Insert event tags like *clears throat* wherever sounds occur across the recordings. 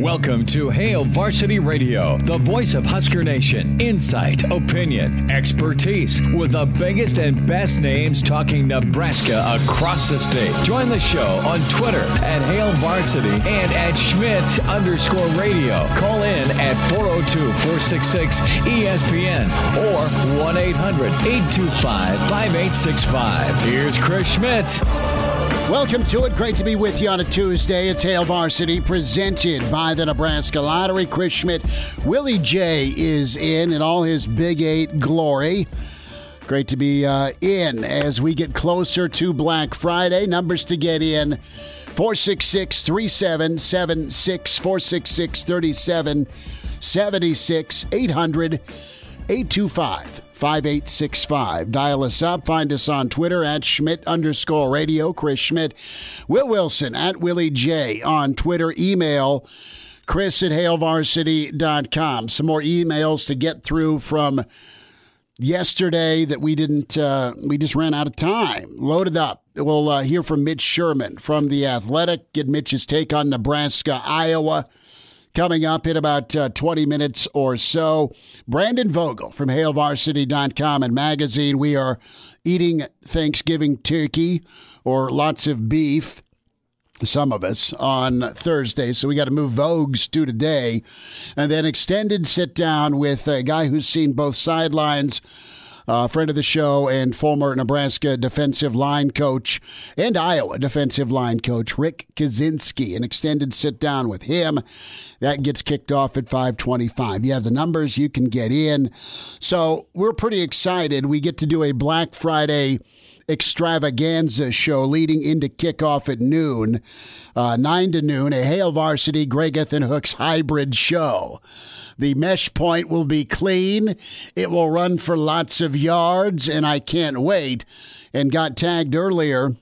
Welcome to Hail Varsity Radio, the voice of Husker Nation. Insight, opinion, expertise, with the biggest and best names talking Nebraska across the state. Join the show on Twitter at Hail Varsity and at Schmidt underscore radio. Call in at 402-466-ESPN or 1-800-825-5865. Here's Chris Schmidt. Welcome to it. Great to be with you on a Tuesday. It's Hail Varsity presented by the Nebraska Lottery. Chris Schmidt, Willie J is in in all his Big Eight glory. Great to be uh, in as we get closer to Black Friday. Numbers to get in 466 3776 466 3776 800 825 5865. Dial us up. Find us on Twitter at Schmidt underscore radio. Chris Schmidt. Will Wilson at Willie J on Twitter. Email Chris at HailVarsity.com. Some more emails to get through from yesterday that we didn't, uh, we just ran out of time. Loaded up. We'll uh, hear from Mitch Sherman from The Athletic. Get Mitch's take on Nebraska, Iowa coming up in about uh, 20 minutes or so. Brandon Vogel from HailVarsity.com and magazine. We are eating Thanksgiving turkey or lots of beef. Some of us on Thursday, so we got to move Vogues to today, and then extended sit down with a guy who's seen both sidelines uh, friend of the show and former Nebraska defensive line coach and Iowa defensive line coach Rick Kaczenski. An extended sit down with him that gets kicked off at 525. You have the numbers, you can get in. So we're pretty excited. We get to do a Black Friday extravaganza show leading into kickoff at noon, uh, 9 to noon, a Hail Varsity Gregathan Hooks hybrid show. The mesh point will be clean. It will run for lots of yards, and I can't wait. And got tagged earlier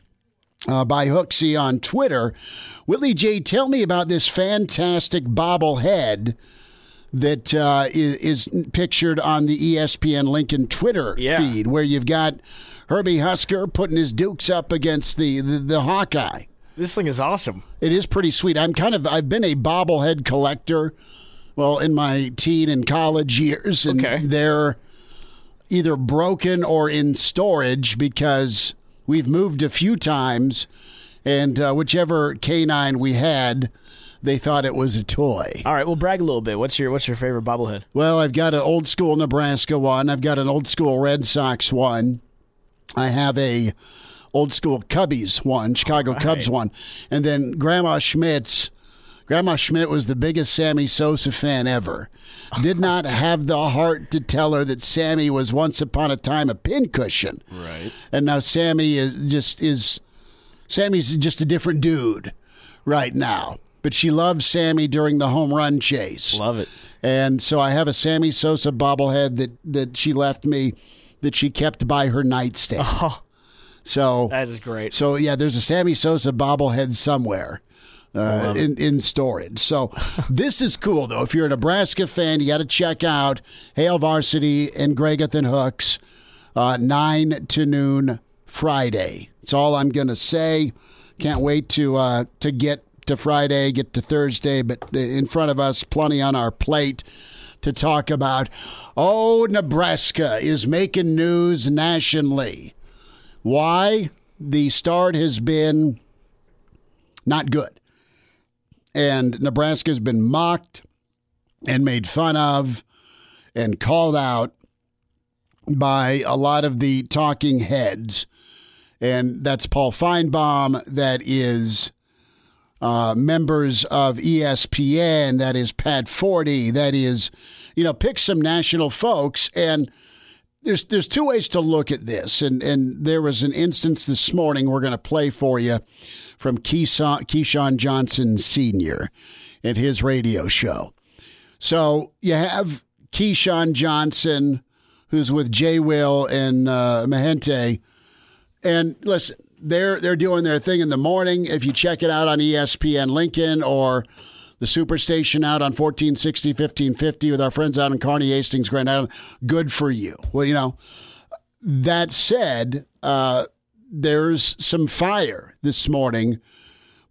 uh, by Hooksy on Twitter. Willie J, tell me about this fantastic bobblehead that uh, is, is pictured on the ESPN Lincoln Twitter Yeah. feed, where you've got Herbie Husker putting his dukes up against the, the, the Hawkeye. This thing is awesome. It is pretty sweet. I'm kind of I've been a bobblehead collector, well, in my teen and college years, and Okay. they're either broken or in storage because we've moved a few times, and uh, whichever canine we had, they thought it was a toy. All right, well, brag a little bit. What's your What's your favorite bobblehead? Well, I've got an old school Nebraska one. I've got an old school Red Sox one. I have a old school Cubbies one, Chicago Cubs one, and then Grandma Schmidt's. Grandma Schmidt was the biggest Sammy Sosa fan ever. Did *laughs* not have the heart to tell her that Sammy was once upon a time a pincushion. Right. And now Sammy is just is Sammy's just a different dude right now. But she loved Sammy during the home run chase. Love it. And so I have a Sammy Sosa bobblehead that, that she left me that she kept by her nightstand. *laughs* Oh, So that is great. so yeah, there's a Sammy Sosa bobblehead somewhere uh, in in storage. So *laughs* this is cool though. If you're a Nebraska fan, you got to check out Hail Varsity and Gregathan Hooks, uh, nine to noon Friday. That's all I'm gonna say. Can't wait to uh, to get to Friday, get to Thursday, but in front of us, plenty on our plate to talk about. Oh, Nebraska is making news nationally. Why? The start has been not good. And Nebraska's been mocked and made fun of and called out by a lot of the talking heads. And that's Paul Finebaum, that is uh, members of ESPN, that is Pat Forde, that is, you know, pick some national folks. And there's there's two ways to look at this, and and there was an instance this morning we're going to play for you from Keyshawn, Keyshawn Johnson Senior at his radio show. So you have Keyshawn Johnson, who's with Jay Will and uh, Mehenti, and listen, they're they're doing their thing in the morning. If you check it out on ESPN Lincoln or the Superstation out on 1460, 1550 with our friends out in Kearney, Hastings, Grand Island. Good for you. Well, you know, that said, uh, there's some fire this morning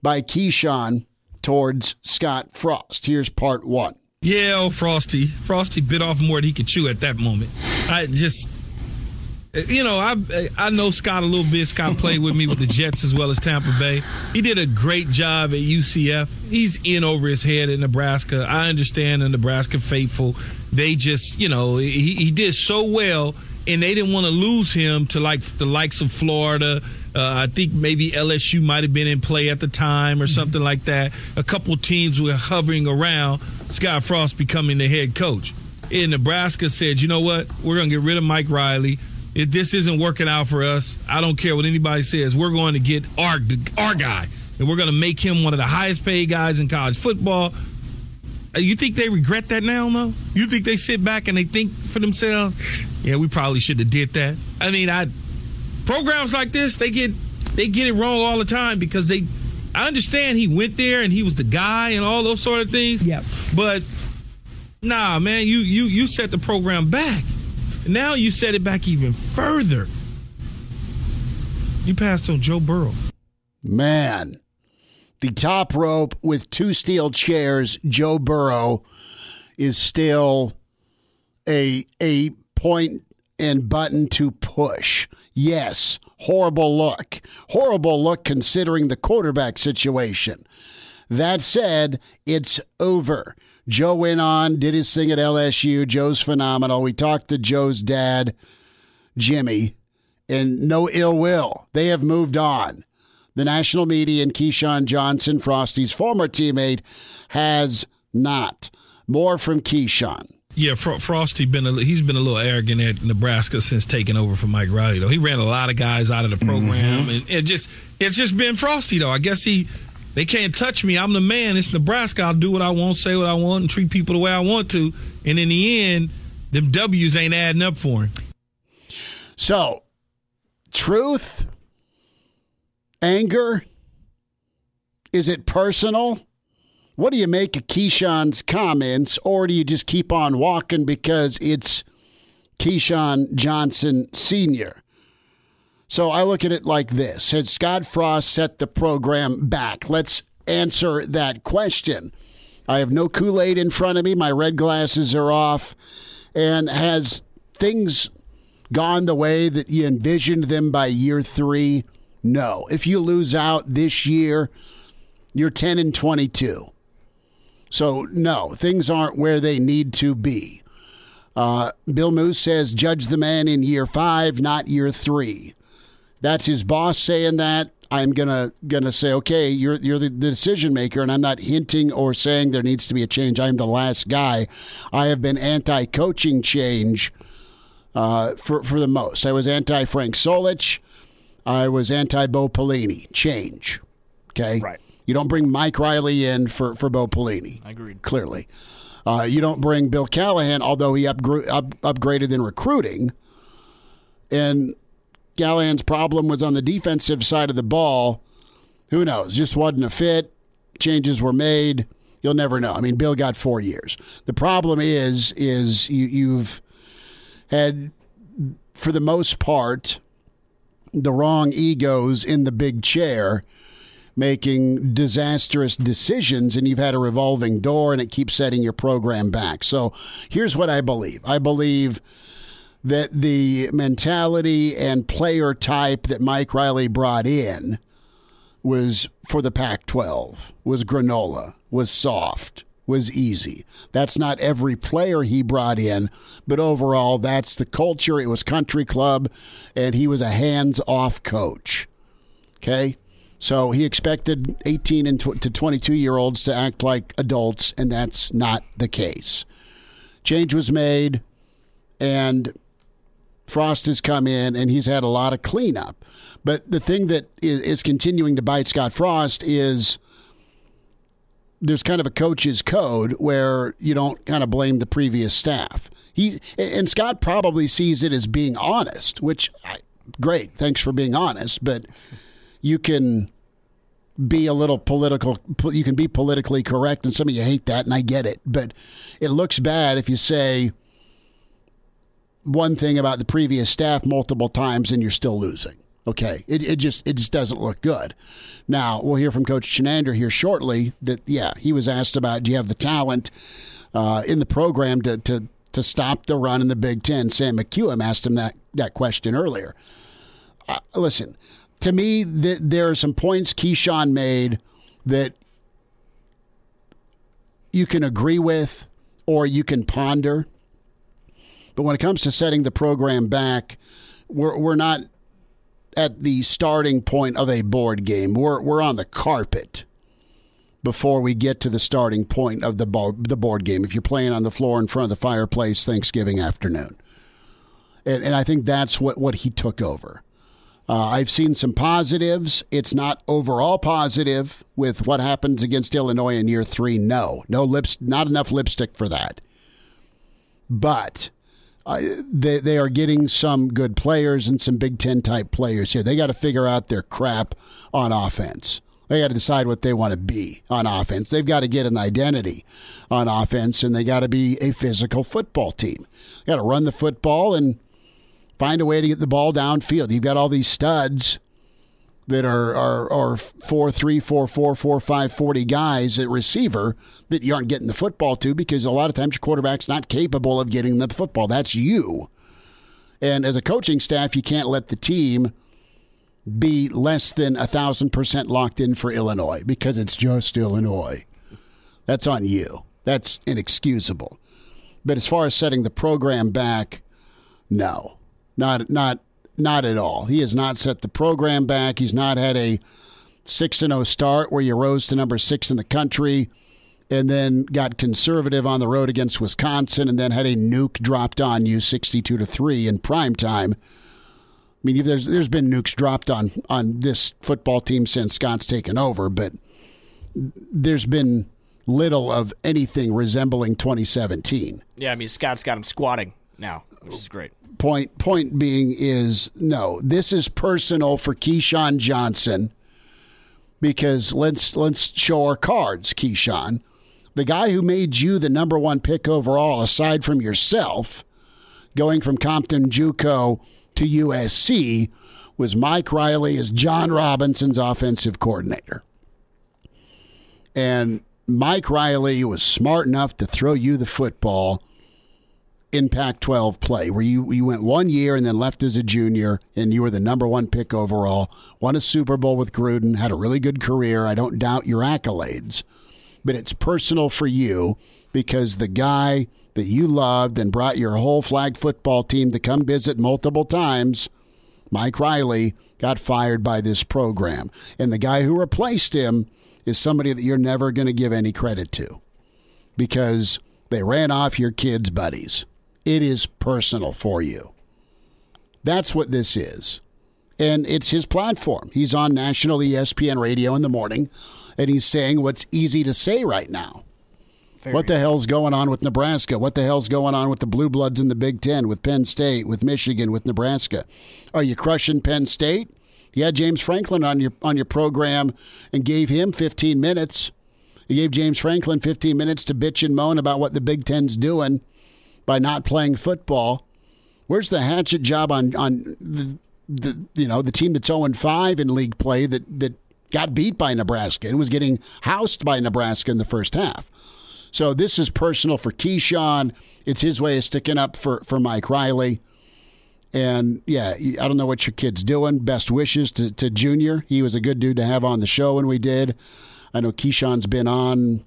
by Keyshawn towards Scott Frost. Here's part one. Yeah, oh, Frosty. Frosty bit off more than he could chew at that moment. I just, you know, I I know Scott a little bit. Scott played with me with the Jets as well as Tampa Bay. He did a great job at UCF. He's in over his head at Nebraska. I understand the Nebraska faithful. They just, you know, he, he did so well, and they didn't want to lose him to like the likes of Florida. Uh, I think maybe LSU might have been in play at the time or something like that. A couple teams were hovering around Scott Frost becoming the head coach. And Nebraska said, you know what? We're going to get rid of Mike Riley. If this isn't working out for us, I don't care what anybody says. We're going to get our, our guy, and we're going to make him one of the highest paid guys in college football. Uh, You think they regret that now, though? You think they sit back and they think for themselves, yeah, we probably should have did that. I mean, I programs like this, they get they get it wrong all the time because they I understand he went there and he was the guy and all those sort of things. Yep. But nah, man, you you you set the program back. Now you set it back even further. You passed on Joe Burrow. Man, the top rope with two steel chairs, Joe Burrow is still a a point and button to push. Yes, horrible look. Horrible look considering the quarterback situation. That said, it's over. Joe went on, did his thing at LSU. Joe's phenomenal. We talked to Joe's dad, Jimmy, and no ill will. They have moved on. The national media and Keyshawn Johnson, Frosty's former teammate, has not. More from Keyshawn. Yeah, Fro- Frosty been a, he's been a little arrogant at Nebraska since taking over from Mike Riley. Though he ran a lot of guys out of the mm-hmm. program, and it just it's just been Frosty though. I guess he they can't touch me. I'm the man. It's Nebraska. I'll do what I want, say what I want, and treat people the way I want to. And in the end, them W's ain't adding up for him. So, truth, anger, is it personal? What do you make of Keyshawn's comments, or do you just keep on walking because it's Keyshawn Johnson Sr.? So I look at it like this Has Scott Frost set the program back? Let's answer that question. I have no Kool Aid in front of me. My red glasses are off. And has things gone the way that you envisioned them by year three? No. If you lose out this year, you're 10 and 22. So, no, things aren't where they need to be. Uh, Bill Moose says, judge the man in year five, not year three. That's his boss saying that. I'm gonna gonna say, okay, you're you're the, the decision maker, and I'm not hinting or saying there needs to be a change. I'm the last guy. I have been anti-coaching change uh, for for the most. I was anti Frank Solich. I was anti Bo Pelini. Change, okay. Right. You don't bring Mike Riley in for for Bo Pelini. I agreed. Clearly, uh, you don't bring Bill Callahan, although he upgr- up, upgraded in recruiting. And Callahan's problem was on the defensive side of the ball. Who knows? Just wasn't a fit. Changes were made. You'll never know. I mean, Bill got four years. The problem is, is you, you've had, for the most part, the wrong egos in the big chair making disastrous decisions and you've had a revolving door and it keeps setting your program back. So here's what I believe. I believe that the mentality and player type that Mike Riley brought in was for the Pac 12, was granola, was soft, was easy. That's not every player he brought in, but overall, that's the culture. It was country club, and he was a hands off coach. Okay? So he expected 18 and to 22 year olds to act like adults, and that's not the case. Change was made, and Frost has come in and he's had a lot of cleanup. But the thing that is, continuing to bite Scott Frost is there's kind of a coach's code where you don't kind of blame the previous staff. He and Scott probably sees it as being honest, which great, thanks for being honest, but you can be a little political. You can be politically correct, and some of you hate that, and I get it. But it looks bad if you say one thing about the previous staff multiple times and you're still losing. Okay, it, it just it just doesn't look good. Now we'll hear from Coach Chinander here shortly. That yeah, he was asked about do you have the talent uh, in the program to, to to stop the run in the Big Ten. Sam McKewon asked him that that question earlier. Uh, listen, to me, th- there are some points Keyshawn made that you can agree with or you can ponder. But when it comes to setting the program back, we're, we're not at the starting point of a board game. We're, we're on the carpet before we get to the starting point of the, bo- the board game. If you're playing on the floor in front of the fireplace Thanksgiving afternoon. And, and I think that's what, what he took over. Uh, I've seen some positives. It's not overall positive with what happens against Illinois in year three. No, no lips, not enough lipstick for that. But uh, they they are getting some good players and some Big Ten type players here. They got to figure out their crap on offense. They got to decide what they want to be on offense. They've got to get an identity on offense, and they got to be a physical football team. They got to run the football and find a way to get the ball downfield. You've got all these studs that are are, are four three four four four five forty guys at receiver that you aren't getting the football to because a lot of times your quarterback's not capable of getting the football. That's you. And as a coaching staff, you can't let the team be less than a thousand percent locked in for Illinois because it's just Illinois. That's on you. That's inexcusable. But as far as setting the program back, no. Not not not at all. He has not set the program back. He's not had a six and zero start where you rose to number six in the country, and then got conservative on the road against Wisconsin, and then had a nuke dropped on you sixty two to three in prime time. I mean, there's there's been nukes dropped on on this football team since Scott's taken over, but there's been little of anything resembling 2017. Yeah, I mean Scott's got him squatting now, which is great point point being is no, this is personal for Keyshawn Johnson because let's let's show our cards, Keyshawn. The guy who made you the number one pick overall, aside from yourself, going from Compton JUCO to USC, was Mike Riley as John Robinson's offensive coordinator. And Mike Riley was smart enough to throw you the football in Pac 12 play, where you, you went one year and then left as a junior, and you were the number one pick overall, won a Super Bowl with Gruden, had a really good career. I don't doubt your accolades, but it's personal for you because the guy that you loved and brought your whole flag football team to come visit multiple times, Mike Riley, got fired by this program. And the guy who replaced him is somebody that you're never going to give any credit to because they ran off your kids' buddies. It is personal for you. That's what this is. And it's his platform. He's on national ESPN radio in the morning, and he's saying what's easy to say right now. Very what the hell's going on with Nebraska? What the hell's going on with the Blue Bloods in the Big Ten, with Penn State, with Michigan, with Nebraska? Are you crushing Penn State? You had James Franklin on your on your program and gave him 15 minutes. You gave James Franklin 15 minutes to bitch and moan about what the Big Ten's doing by not playing football. Where's the hatchet job on on the, the you know the team that's 0 5 in league play that that got beat by Nebraska and was getting housed by Nebraska in the first half. So this is personal for Keyshawn. It's his way of sticking up for, for Mike Riley. And yeah, I don't know what your kid's doing. Best wishes to, to Junior. He was a good dude to have on the show when we did. I know Keyshawn's been on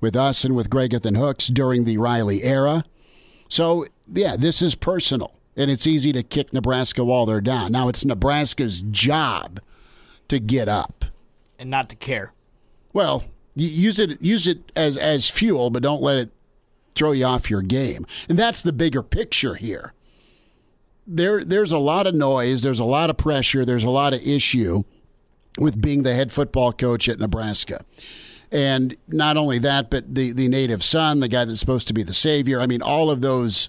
with us and with Gregathan Hooks during the Riley era. So, yeah, this is personal, and it's easy to kick Nebraska while they're down. Now, it's Nebraska's job to get up and not to care. Well, use it use it as as fuel, but don't let it throw you off your game. And that's the bigger picture here. There there's a lot of noise, there's a lot of pressure, there's a lot of issue with being the head football coach at Nebraska. And not only that, but the, the native son, the guy that's supposed to be the savior. I mean, all of those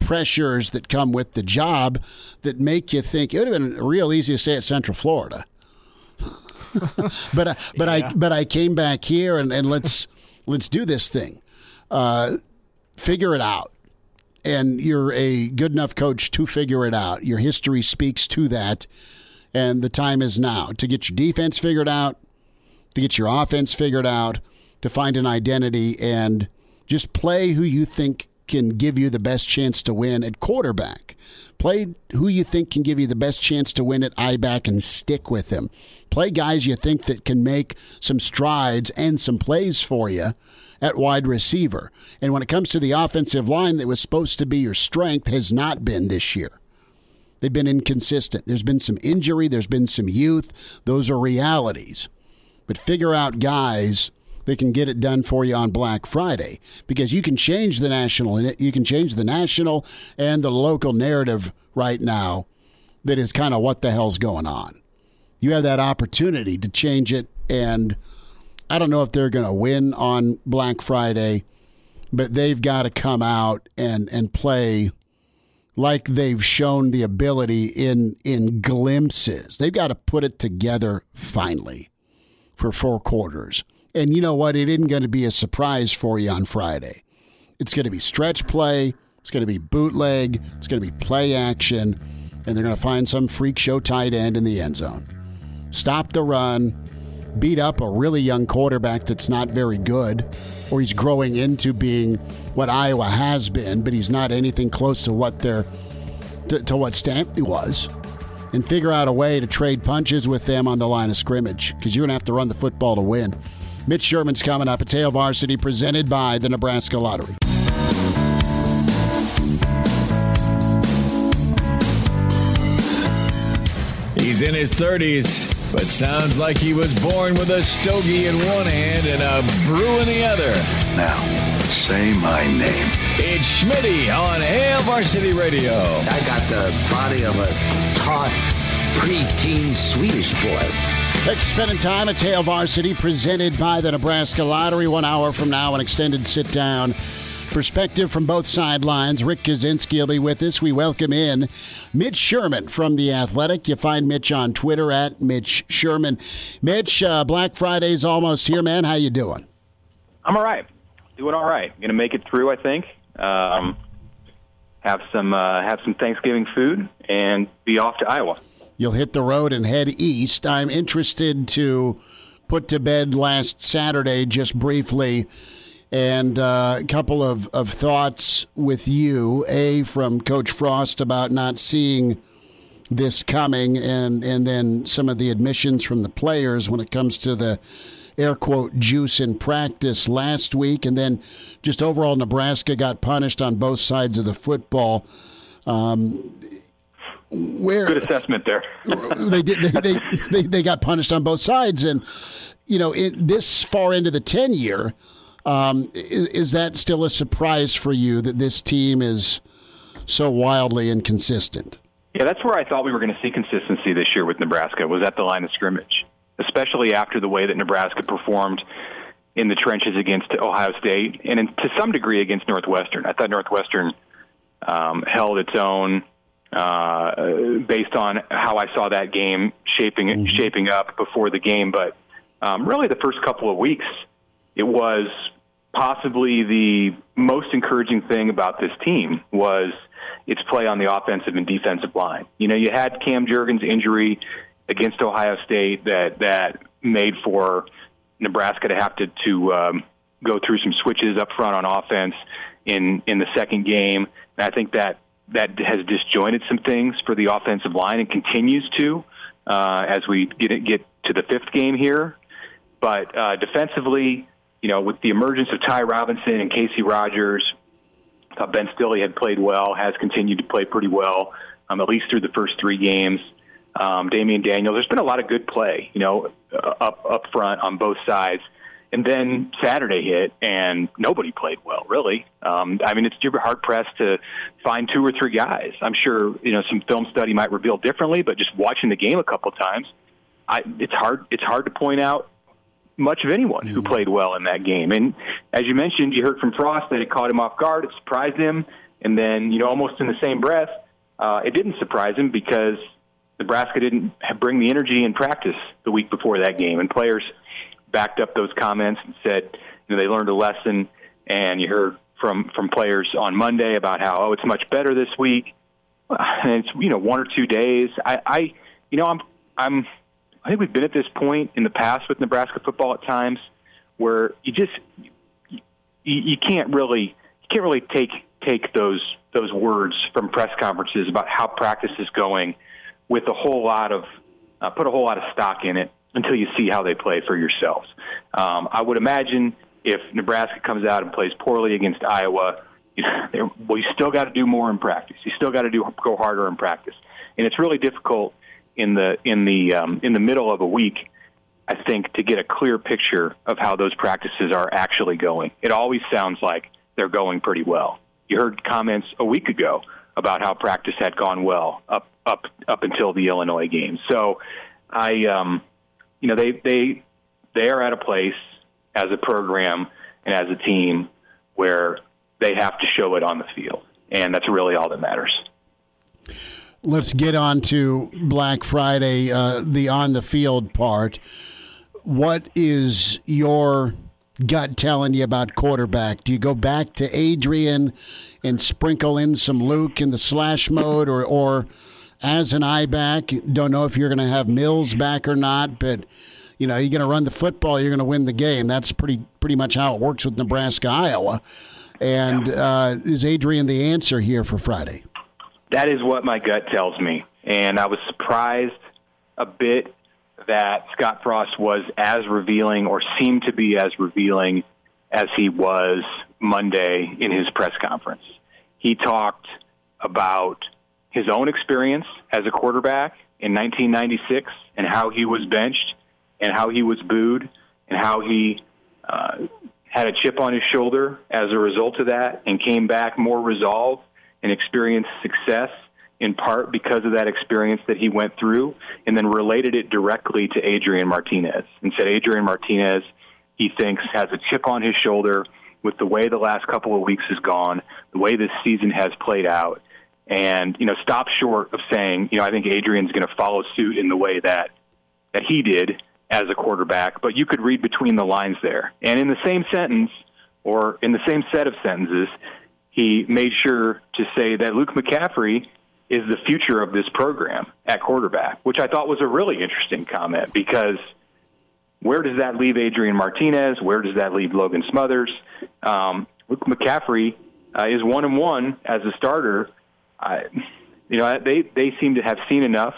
pressures that come with the job that make you think it would have been real easy to stay at Central Florida. *laughs* but I, but yeah. I but I came back here and, and let's *laughs* let's do this thing. Uh, figure it out. And you're a good enough coach to figure it out. Your history speaks to that. And the time is now to get your defense figured out, to get your offense figured out, to find an identity, and just play who you think can give you the best chance to win at quarterback. Play who you think can give you the best chance to win at I back and stick with them. Play guys you think that can make some strides and some plays for you at wide receiver. And when it comes to the offensive line that was supposed to be your strength has not been this year. They've been inconsistent. There's been some injury, there's been some youth. Those are realities. But figure out guys that can get it done for you on Black Friday because you can change the national you can change the national and the local narrative right now that is kind of what the hell's going on. You have that opportunity to change it and I don't know if they're going to win on Black Friday, but they've got to come out and and play like they've shown the ability in in glimpses. They've got to put it together finally for four quarters. And you know what? It isn't going to be a surprise for you on Friday. It's going to be stretch play, it's going to be bootleg, it's going to be play action, and they're going to find some freak show tight end in the end zone. Stop the run, beat up a really young quarterback that's not very good, or he's growing into being what Iowa has been, but he's not anything close to what they're to, to what Stanley was and figure out a way to trade punches with them on the line of scrimmage because you're going to have to run the football to win. Mitch Sherman's coming up. It's Hail Varsity presented by the Nebraska Lottery. He's in his 30s, but sounds like he was born with a stogie in one hand and a brew in the other. Now, say my name. It's Schmitty on Hail Varsity Radio. I got the body of a taut, preteen Swedish boy. Thanks for spending time at Hail Varsity, presented by the Nebraska Lottery. One hour from now, an extended sit down perspective from both sidelines. Rick Kaczenski will be with us. We welcome in Mitch Sherman from The Athletic. You find Mitch on Twitter at Mitch Sherman. Mitch, uh, Black Friday's almost here, man. How you doing? I'm all right. Doing all right. Going to make it through, I think. Um, have some uh, have some Thanksgiving food and be off to Iowa you'll hit the road and head east. I'm interested to put to bed last Saturday just briefly and uh, a couple of, of thoughts with you. A, from Coach Frost about not seeing this coming, and, and then some of the admissions from the players when it comes to the air quote juice in practice last week. And then just overall, Nebraska got punished on both sides of the football. Um, where good assessment there. *laughs* they did. They, they, they, they got punished on both sides, and you know, in this far into the ten year, um, is, is, that still a surprise for you that this team is so wildly inconsistent? Yeah, that's where I thought we were going to see consistency this year with Nebraska. Was at the line of scrimmage, especially after the way that Nebraska performed in the trenches against Ohio State and in, to some degree against Northwestern. I thought Northwestern um, held its own uh, based on how I saw that game shaping mm-hmm. shaping up before the game. But um, really, the first couple of weeks, it was possibly the most encouraging thing about this team was its play on the offensive and defensive line. You know, you had Cam Jurgens' injury against Ohio State that that made for Nebraska to have to to um, go through some switches up front on offense in in the second game. And I think that that has disjointed some things for the offensive line and continues to uh, as we get get to the fifth game here. But uh, defensively, you know, with the emergence of Ty Robinson and Casey Rogers, uh, Ben Stille had played well, has continued to play pretty well, um, at least through the first three games. Um, Damion Daniels, there's been a lot of good play, you know, uh, up up front on both sides. And then Saturday hit, and nobody played well, really. Um, I mean, it's you're hard pressed to find two or three guys. I'm sure you know some film study might reveal differently, but just watching the game a couple times, I, it's hard. It's hard to point out much of anyone who played well in that game. And as you mentioned, you heard from Frost that it caught him off guard, it surprised him, and then you know almost in the same breath, uh, it didn't surprise him because Nebraska didn't bring the energy in practice the week before that game, and players backed up those comments and said, you know, they learned a lesson. And you heard from from players on Monday about how oh, it's much better this week. And it's you know one or two days. I, I you know I'm I'm I think we've been at this point in the past with Nebraska football at times where you just you, you can't really you can't really take take those those words from press conferences about how practice is going with a whole lot of uh, put a whole lot of stock in it until you see how they play for yourselves. Um, I would imagine if Nebraska comes out and plays poorly against Iowa, *laughs* you know, well, you still got to do more in practice. You still got to do go harder in practice, and it's really difficult in the in the um, in the middle of a week. I think to get a clear picture of how those practices are actually going. It always sounds like they're going pretty well. You heard comments a week ago about how practice had gone well up up up until the Illinois game. So I um you know they they they are at a place as a program and as a team where they have to show it on the field. And that's really all that matters. Let's get on to Black Friday, uh, the on the field part. What is your gut telling you about quarterback? Do you go back to Adrian and sprinkle in some Luke in the slash mode, or, or as an eye back? Don't know if you're going to have Mills back or not, but you know you're going to run the football, you're going to win the game. That's pretty pretty much how it works with Nebraska Iowa. And uh, is Adrian the answer here for Friday? That is what my gut tells me, and I was surprised a bit that Scott Frost was as revealing or seemed to be as revealing as he was Monday in his press conference. He talked about his own experience as a quarterback in 1996 and how he was benched and how he was booed and how he uh, had a chip on his shoulder as a result of that and came back more resolved and experienced success in part because of that experience that he went through, and then related it directly to Adrian Martinez and said Adrian Martinez, he thinks, has a chip on his shoulder with the way the last couple of weeks has gone, the way this season has played out, and you know, stop short of saying, you know, I think Adrian's going to follow suit in the way that that he did as a quarterback, but you could read between the lines there. And in the same sentence, or in the same set of sentences, he made sure to say that Luke McCaffrey is the future of this program at quarterback, which I thought was a really interesting comment because where does that leave Adrian Martinez? Where does that leave Logan Smothers? Um, Luke McCaffrey uh, is one and one as a starter. I, you know, they they seem to have seen enough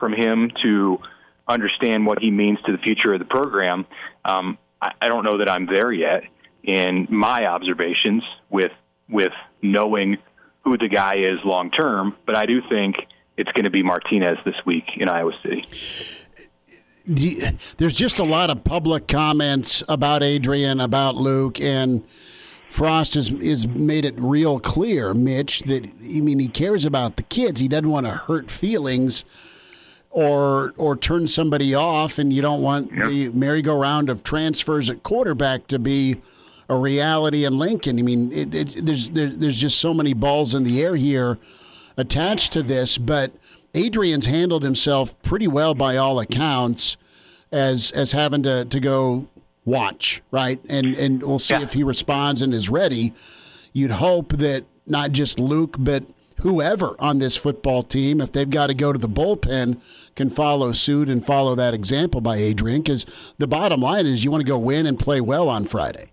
from him to understand what he means to the future of the program. Um, I, I don't know that I'm there yet in my observations with with knowing who the guy is long term, but I do think it's going to be Martinez this week in Iowa City. You, there's just a lot of public comments about Adrian, about Luke, and Frost has, has made it real clear, Mitch, that I mean he cares about the kids. He doesn't want to hurt feelings or or turn somebody off, and you don't want yep. the merry-go-round of transfers at quarterback to be a reality in Lincoln. I mean, it, it, there's there, there's just so many balls in the air here attached to this, but Adrian's handled himself pretty well by all accounts as as having to, to go watch, right? And and we'll see yeah. if he responds and is ready. You'd hope that not just Luke, but whoever on this football team, if they've got to go to the bullpen, can follow suit and follow that example by Adrian. Because the bottom line is you want to go win and play well on Friday.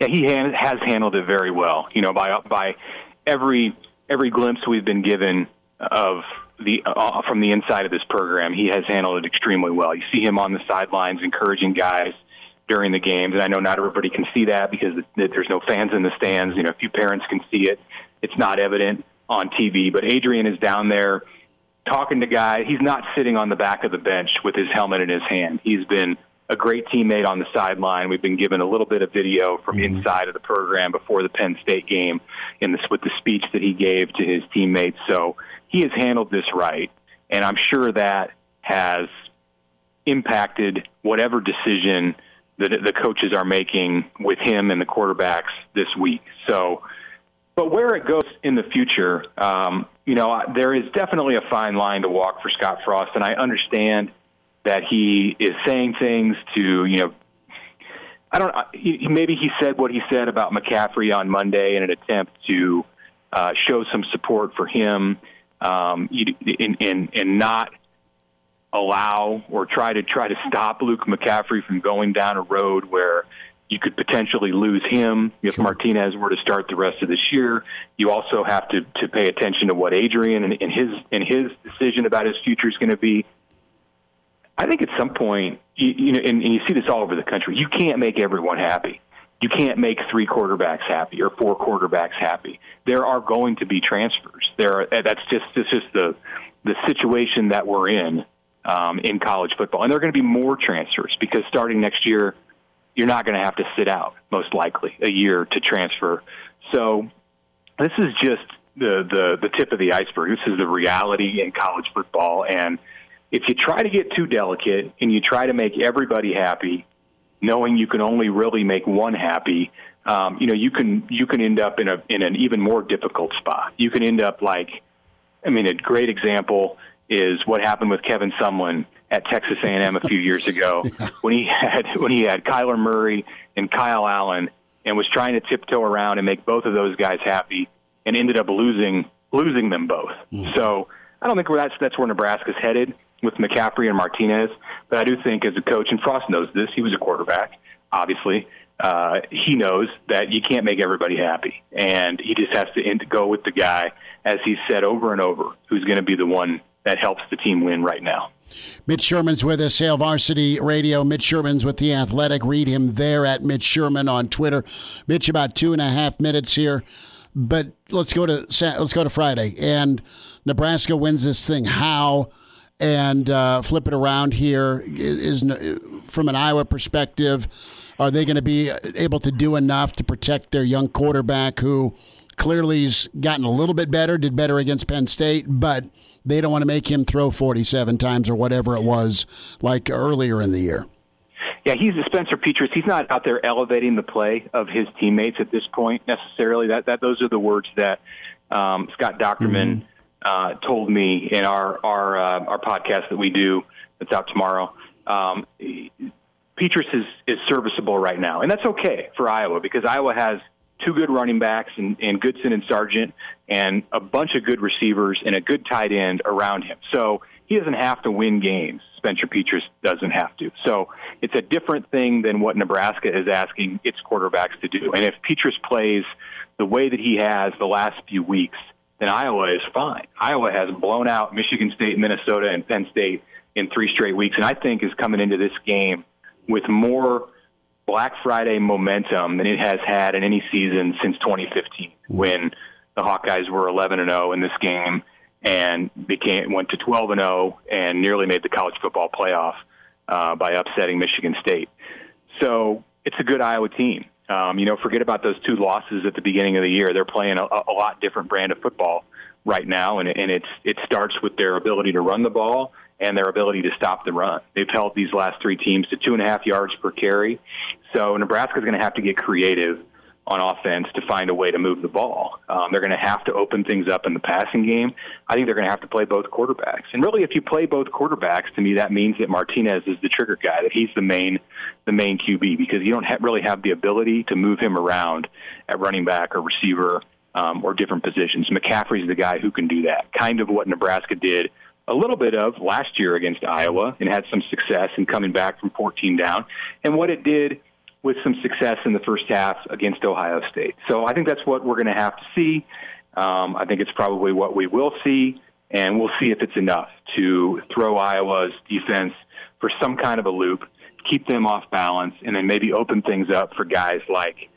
Yeah, he has handled it very well. You know, by by every every glimpse we've been given of the uh, from the inside of this program, he has handled it extremely well. You see him on the sidelines encouraging guys during the games, and I know not everybody can see that because there's no fans in the stands. You know, a few parents can see it. It's not evident on TV, but Adrian is down there talking to guys. He's not sitting on the back of the bench with his helmet in his hand. He's been a great teammate on the sideline. We've been given a little bit of video from mm-hmm. inside of the program before the Penn State game in this with the speech that he gave to his teammates. So he has handled this right, and I'm sure that has impacted whatever decision that the coaches are making with him and the quarterbacks this week. So but where it goes in the future, um, you know, there is definitely a fine line to walk for Scott Frost, and I understand that he is saying things to, you know, I don't. Maybe he said what he said about McCaffrey on Monday in an attempt to uh, show some support for him, um, and, and and not allow or try to try to stop Luke McCaffrey from going down a road where you could potentially lose him if sure. Martinez were to start the rest of this year. You also have to to pay attention to what Adrian and, and his and his decision about his future is going to be. I think at some point, you, you know, and, and you see this all over the country. You can't make everyone happy. You can't make three quarterbacks happy or four quarterbacks happy. There are going to be transfers. There, are, that's just this just the the situation that we're in um, in college football, and there are going to be more transfers because starting next year, you're not going to have to sit out most likely a year to transfer. So this is just the the the tip of the iceberg. This is the reality in college football, and if you try to get too delicate and you try to make everybody happy, knowing you can only really make one happy, um, you know, you can you can end up in a in an even more difficult spot. You can end up like, I mean, a great example is what happened with Kevin Sumlin at Texas A&M a few years *laughs* ago when he had when he had Kyler Murray and Kyle Allen and was trying to tiptoe around and make both of those guys happy and ended up losing losing them both. Mm. So I don't think that's that's where Nebraska's headed with McCaffrey and Martinez. But I do think as a coach, and Frost knows this, he was a quarterback, obviously. Uh, he knows that you can't make everybody happy, and he just has to end, go with the guy, as he said over and over, who's going to be the one that helps the team win right now. Mitch Sherman's with us, Hail Varsity Radio. Mitch Sherman's with the Athletic. Read him there at Mitch Sherman on Twitter. Mitch, about two and a half minutes here, but let's go to let's go to Friday. And Nebraska wins this thing. How? And uh, flip it around here is, is from an Iowa perspective. Are they going to be able to do enough to protect their young quarterback who clearly has gotten a little bit better, did better against Penn State, but they don't want to make him throw 47 times or whatever it was like earlier in the year? Yeah, he's a Spencer Petras. He's not out there elevating the play of his teammates at this point necessarily. That that those are the words that um, Scott Dochterman. Mm-hmm uh, told me in our our uh, our podcast that we do that's out tomorrow. Um, Petras is is serviceable right now, and that's okay for Iowa because Iowa has two good running backs and, and Goodson and Sargent, and a bunch of good receivers and a good tight end around him. So he doesn't have to win games. Spencer Petras doesn't have to. So it's a different thing than what Nebraska is asking its quarterbacks to do. And if Petras plays the way that he has the last few weeks, then Iowa is fine. Iowa has blown out Michigan State, Minnesota, and Penn State in three straight weeks, and I think is coming into this game with more Black Friday momentum than it has had in any season since 2015, when the Hawkeyes were 11 and 0 in this game and became went to 12 and 0 and nearly made the college football playoff uh, by upsetting Michigan State. So it's a good Iowa team. Um, you know, forget about those two losses at the beginning of the year. They're playing a, a lot different brand of football right now, and, and it's it starts with their ability to run the ball and their ability to stop the run. They've held these last three teams to two and a half yards per carry. So Nebraska's going to have to get creative on offense to find a way to move the ball. Um, they're going to have to open things up in the passing game. I think they're going to have to play both quarterbacks. And really, if you play both quarterbacks, to me, that means that Martinez is the trigger guy, that he's the main the main QB because you don't ha- really have the ability to move him around at running back or receiver um, or different positions. McCaffrey's the guy who can do that. Kind of what Nebraska did a little bit of last year against Iowa and had some success in coming back from 14 down, and what it did with some success in the first half against Ohio State. So I think that's what we're going to have to see. Um, I think it's probably what we will see, and we'll see if it's enough to throw Iowa's defense for some kind of a loop, keep them off balance, and then maybe open things up for guys like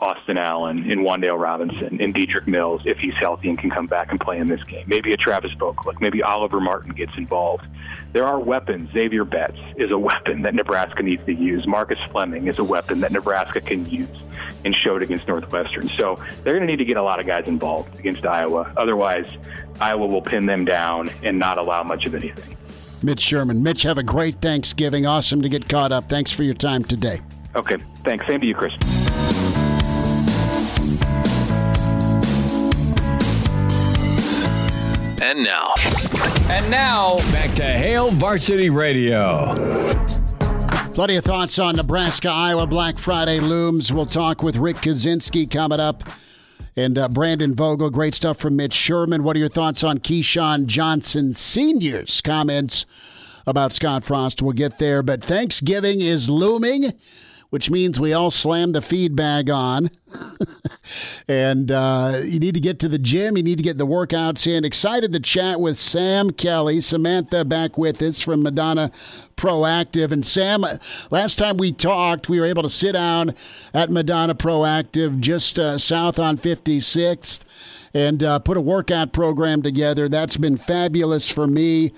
Austin Allen in Wan'Dale Robinson in Dedrick Mills if he's healthy and can come back and play in this game. Maybe a Travis Vokolek, maybe Oliver Martin gets involved. There are weapons. Xavier Betts is a weapon that Nebraska needs to use. Marcus Fleming is a weapon that Nebraska can use and showed against Northwestern. So they're going to need to get a lot of guys involved against Iowa. Otherwise, Iowa will pin them down and not allow much of anything. Mitch Sherman. Mitch, have a great Thanksgiving. Awesome to get caught up. Thanks for your time today. Okay. Thanks. Same to you, Chris. And now. And now, back to Hail Varsity Radio. Plenty of thoughts on Nebraska Iowa Black Friday looms. We'll talk with Rick Kaczenski coming up. And uh, Brandon Vogel, great stuff from Mitch Sherman. What are your thoughts on Keyshawn Johnson Sr.'s comments about Scott Frost? We'll get there. But Thanksgiving is looming which means we all slam the feed bag on. *laughs* and uh, you need to get to the gym. You need to get the workouts in. Excited to chat with Sam Kelly. Samantha back with us from Madonna Proactive. And Sam, last time we talked, we were able to sit down at Madonna Proactive just uh, south on 56th and uh, put a workout program together. That's been fabulous for me.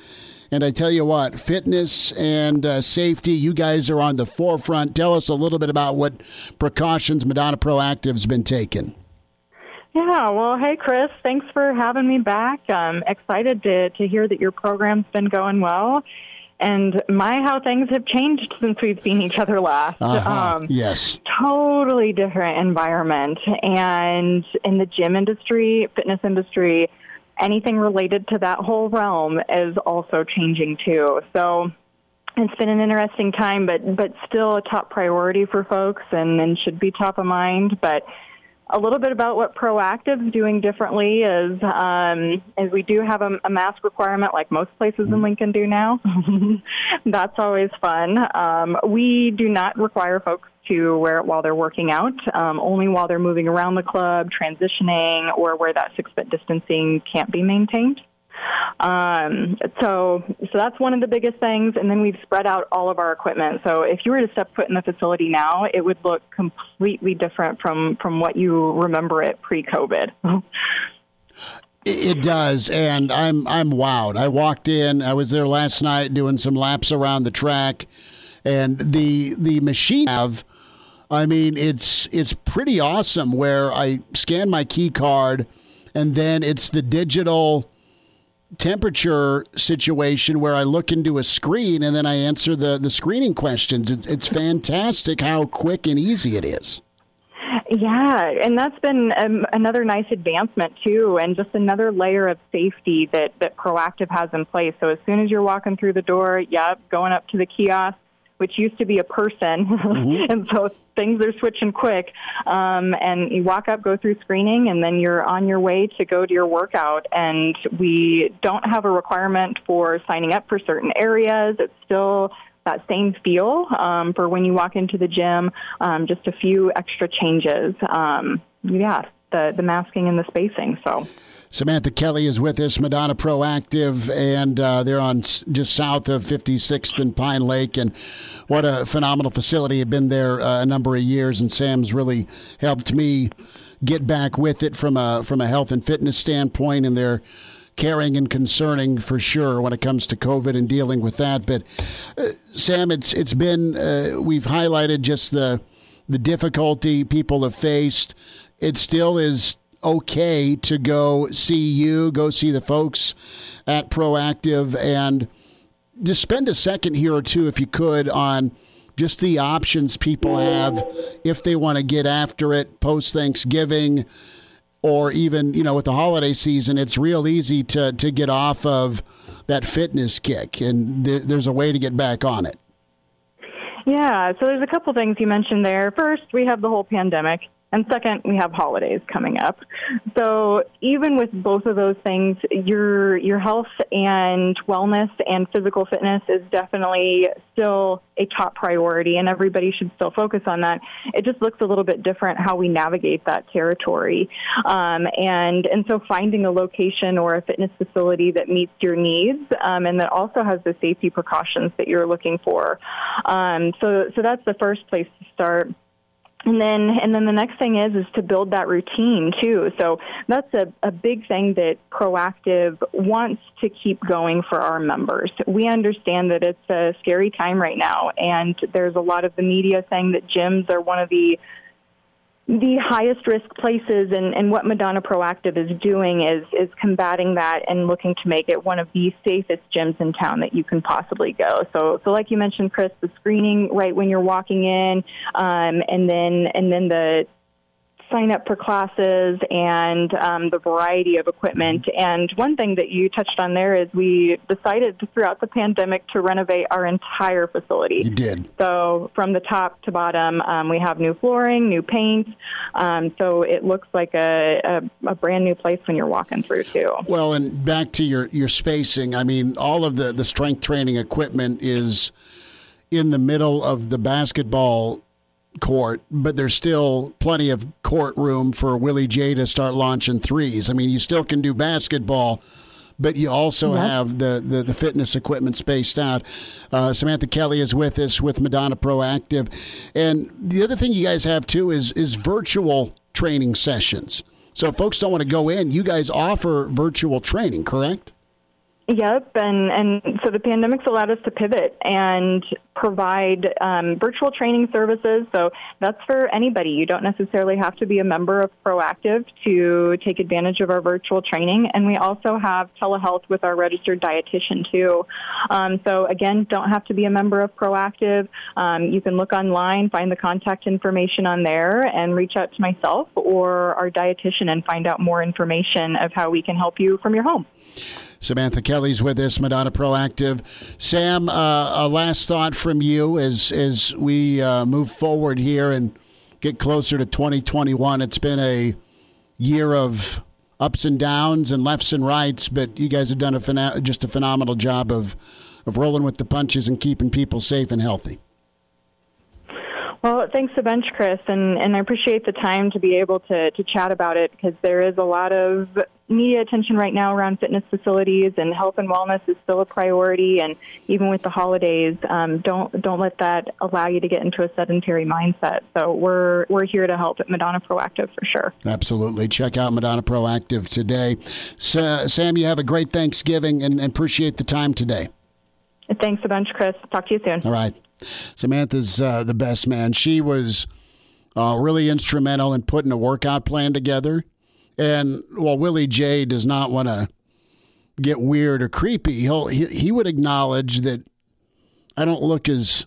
And I tell you what, fitness and uh, safety, you guys are on the forefront. Tell us a little bit about what precautions Madonna Proactive's been taking. Yeah, well, hey, Chris, thanks for having me back. I'm excited to, to hear that your program's been going well. And my, how things have changed since we've seen each other last. Uh-huh. Um, yes. Totally different environment. And in the gym industry, fitness industry, anything related to that whole realm is also changing too. So it's been an interesting time, but but still a top priority for folks, and, and should be top of mind. But a little bit about what Proactive's doing differently is um, is we do have a, a, mask requirement like most places in mm-hmm. Lincoln do now. *laughs* That's always fun. Um, we do not require folks to wear it while they're working out, um, only while they're moving around the club, transitioning, or where that six foot distancing can't be maintained. Um, so, so that's one of the biggest things. And then we've spread out all of our equipment. So if you were to step foot in the facility now, it would look completely different from, from what you remember it pre-COVID. *laughs* It does, and I'm I'm wowed. I walked in. I was there last night doing some laps around the track, and the the machine have. I mean, it's it's pretty awesome. Where I scan my key card, and then it's the digital temperature situation where I look into a screen and then I answer the, the screening questions. It's, it's fantastic how quick and easy it is. Yeah, and that's been um, another nice advancement too, and just another layer of safety that that Proactive has in place. So as soon as you're walking through the door, yep, going up to the kiosk, which used to be a person, *laughs* mm-hmm. and so things are switching quick. Um, and you walk up, go through screening, and then you're on your way to go to your workout. And we don't have a requirement for signing up for certain areas. It's still that same feel um, for when you walk into the gym. Um, just a few extra changes. Um, yeah, the the masking and the spacing. So. Samantha Kelly is with us, Madonna Proactive, and uh, they're on just south of 56th and Pine Lake. And what a phenomenal facility! I've been there uh, a number of years, and Sam's really helped me get back with it from a from a health and fitness standpoint. And they're caring and concerning for sure when it comes to COVID and dealing with that. But uh, Sam, it's it's been uh, we've highlighted just the the difficulty people have faced. It still is okay to go see you, go see the folks at Proactive, and just spend a second here or two, if you could, on just the options people have if they want to get after it post Thanksgiving or even you know with the holiday season it's real easy to to get off of that fitness kick and th- there's a way to get back on it. Yeah so there's a couple things you mentioned there. First we have the whole pandemic and second, we have holidays coming up. So even with both of those things, your your health and wellness and physical fitness is definitely still a top priority, and everybody should still focus on that. It just looks a little bit different how we navigate that territory, um, and and so finding a location or a fitness facility that meets your needs um, and that also has the safety precautions that you're looking for. Um, so so that's the first place to start and then and then the next thing is is to build that routine too. So that's a, a big thing that proactive wants to keep going for our members. We understand that it's a scary time right now and there's a lot of the media saying that gyms are one of the the highest risk places and, and what Madonna Proactive is doing is is combating that and looking to make it one of the safest gyms in town that you can possibly go. So so like you mentioned, Chris, the screening right when you're walking in, um, and then and then the sign up for classes and um, the variety of equipment. And one thing that you touched on there is we decided throughout the pandemic to renovate our entire facility. You did. So from the top to bottom, um, we have new flooring, new paint. Um, so it looks like a, a, a brand new place when you're walking through too. Well, and back to your your spacing. I mean, all of the the strength training equipment is in the middle of the basketball court, but there's still plenty of court room for Willie J to start launching threes. I mean, you still can do basketball, but you also have the, the, the fitness equipment spaced out. Uh, Samantha Kelly is with us with Madonna Proactive. And the other thing you guys have too is is virtual training sessions. So if folks don't want to go in, you guys offer virtual training, correct? Yep, and and so the pandemic's allowed us to pivot and provide um, virtual training services. So that's for anybody. You don't necessarily have to be a member of Proactive to take advantage of our virtual training. And we also have telehealth with our registered dietitian too. Um, so again, don't have to be a member of Proactive. Um, you can look online, find the contact information on there, and reach out to myself or our dietitian and find out more information of how we can help you from your home. Samantha Kelly's with us, Madonna Proactive. Sam, uh, a last thought from you as as we uh, move forward here and get closer to 2021. It's been a year of ups and downs and lefts and rights, but you guys have done a just a phenomenal job of of rolling with the punches and keeping people safe and healthy. Well, thanks a bunch, Chris, and, and I appreciate the time to be able to, to chat about it because there is a lot of media attention right now around fitness facilities and health and wellness is still a priority. And even with the holidays, um, don't don't let that allow you to get into a sedentary mindset. So we're we're here to help at Madonna Proactive for sure. Absolutely. Check out Madonna Proactive today. Sa- Sam, you have a great Thanksgiving and, and appreciate the time today. Thanks a bunch, Chris. Talk to you soon. All right. Samantha's uh, the best man. She was uh, really instrumental in putting a workout plan together. And while Willie J does not want to get weird or creepy, he'll, he he would acknowledge that I don't look as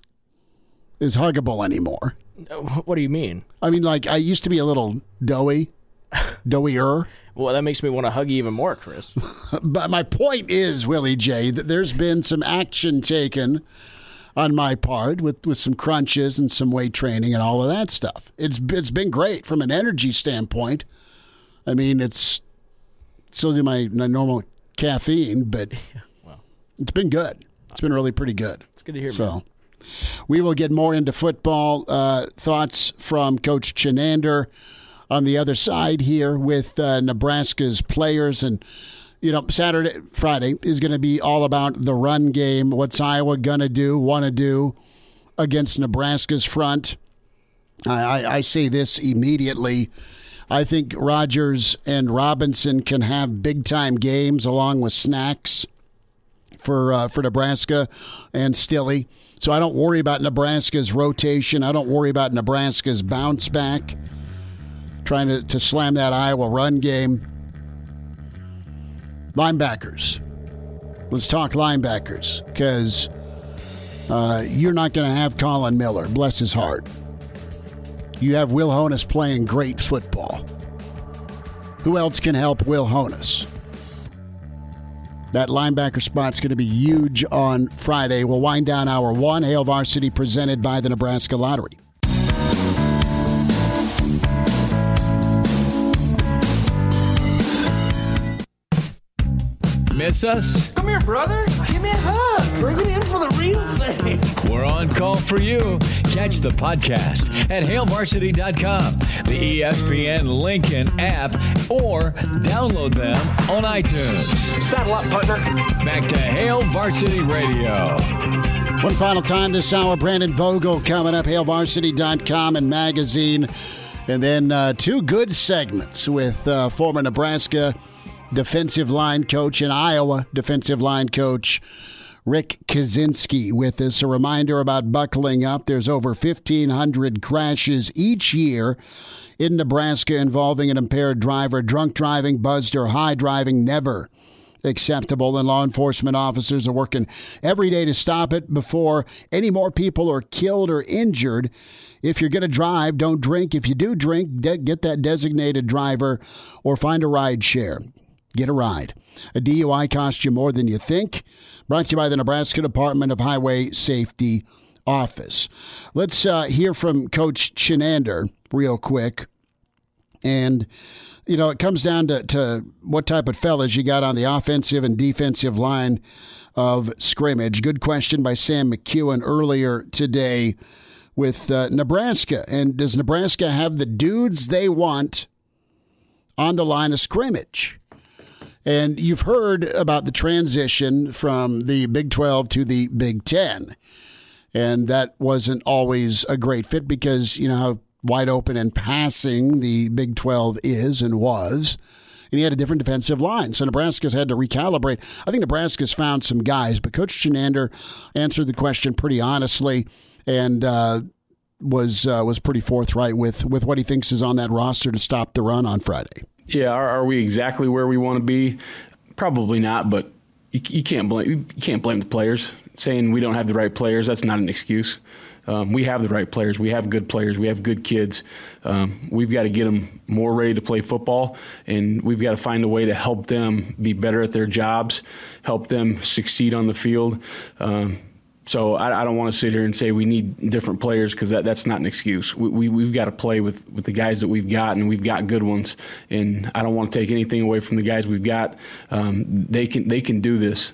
as huggable anymore. Uh, what do you mean? I mean, like I used to be a little doughy, *laughs* doughier. Well, that makes me want to hug you even more, Chris. *laughs* But my point is, Willie J, that there's been some action taken on my part with, with some crunches and some weight training and all of that stuff. It's it's been great from an energy standpoint. I mean, it's still do my, my normal caffeine, but *laughs* it's been good. It's been really pretty good. It's good to hear, So. man. We will get more into football uh, thoughts from Coach Chinander on the other side here with uh, Nebraska's players. And, you know, Saturday, Friday is going to be all about the run game. What's Iowa going to do, want to do against Nebraska's front? I, I, I say this immediately. I think Rogers and Robinson can have big time games along with snacks for uh, for Nebraska and Stille. So I don't worry about Nebraska's rotation. I don't worry about Nebraska's bounce back. Trying to, to slam that Iowa run game. Linebackers. Let's talk linebackers because uh, you're not going to have Collin Miller. Bless his heart. You have Will Honas playing great football. Who else can help Will Honas? That linebacker spot's going to be huge on Friday. We'll wind down hour one. Hail Varsity presented by the Nebraska Lottery. Miss us? Come here, brother. Give me a hug. Bring it in for the real thing. We're on call for you. Catch the podcast at hailvarsity.com, the ESPN Lincoln app, or download them on iTunes. Saddle up, partner. Back to Hail Varsity Radio. One final time this hour, Brandon Vogel coming up, hailvarsity.com and magazine. And then uh, two good segments with uh, former Nebraska defensive line coach and Iowa defensive line coach Rick Kaczenski with us. A reminder about buckling up. There's over 1,500 crashes each year in Nebraska involving an impaired driver. Drunk driving, buzzed, or high driving never acceptable, and law enforcement officers are working every day to stop it before any more people are killed or injured. If you're going to drive, don't drink. If you do drink, de- get that designated driver or find a ride share. Get a ride. A DUI costs you more than you think. Brought to you by the Nebraska Department of Highway Safety Office. Let's uh, hear from Coach Chinander real quick. And, you know, it comes down to, to what type of fellas you got on the offensive and defensive line of scrimmage. Good question by Sam McKewon earlier today with uh, Nebraska. And does Nebraska have the dudes they want on the line of scrimmage? And you've heard about the transition from the Big 12 to the Big 10. And that wasn't always a great fit because, you know, how wide open and passing the Big 12 is and was. And he had a different defensive line. So Nebraska's had to recalibrate. I think Nebraska's found some guys, but Coach Chinander answered the question pretty honestly and uh, was uh, was pretty forthright with, with what he thinks is on that roster to stop the run on Friday. Yeah, are, are we exactly where we want to be? Probably not, but you, you can't blame you can't blame the players. Saying we don't have the right players, that's not an excuse. Um, we have the right players. We have good players. We have good kids. Um, we've got to get them more ready to play football, and we've got to find a way to help them be better at their jobs, help them succeed on the field. Um, so I, I, don't want to sit here and say we need different players because that, that's not an excuse. We, we, have got to play with, with the guys that we've got, and we've got good ones. And I don't want to take anything away from the guys we've got. Um, they can they can do this.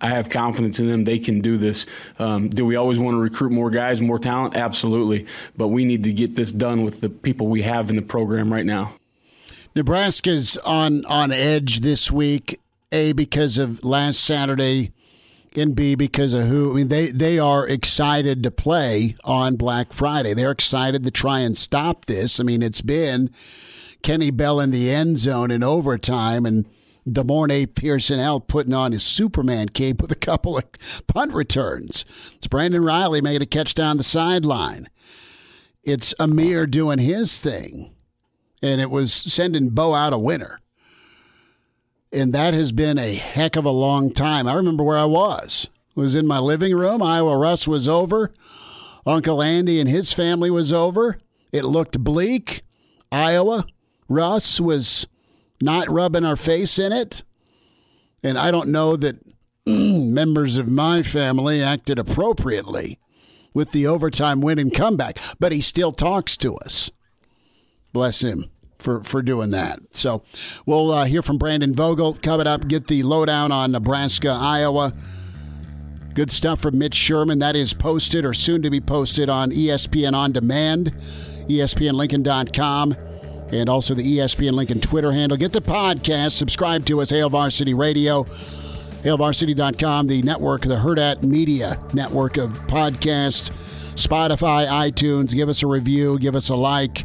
I have confidence in them. They can do this. Um, do we always want to recruit more guys, more talent? Absolutely. But we need to get this done with the people we have in the program right now. Nebraska's on on edge this week. A because of last Saturday, and B because of who. I mean, they they are excited to play on Black Friday. They're excited to try and stop this. I mean, it's been Kenny Bell in the end zone in overtime and De'Mornay Pierson-El putting on his Superman cape with a couple of punt returns. It's Brandon Reilly made a catch down the sideline. It's Ameer doing his thing. And it was sending Bo out a winner. And that has been a heck of a long time. I remember where I was. Was in my living room. Iowa Russ was over. Uncle Andy and his family was over. It looked bleak. Iowa Russ was not rubbing our face in it. And I don't know that *clears throat* members of my family acted appropriately with the overtime win and comeback, but he still talks to us. Bless him for, for doing that. So we'll uh, hear from Brandon Vogel coming up, get the lowdown on Nebraska, Iowa. Good stuff from Mitch Sherman. That is posted or soon to be posted on ESPN On Demand, ESPNLincoln.com and also the ESPN Lincoln Twitter handle. Get the podcast, subscribe to us, Hail Varsity Radio, hailvarsity.com, the network, the Hurrdat Media network of podcasts, Spotify, iTunes. Give us a review, give us a like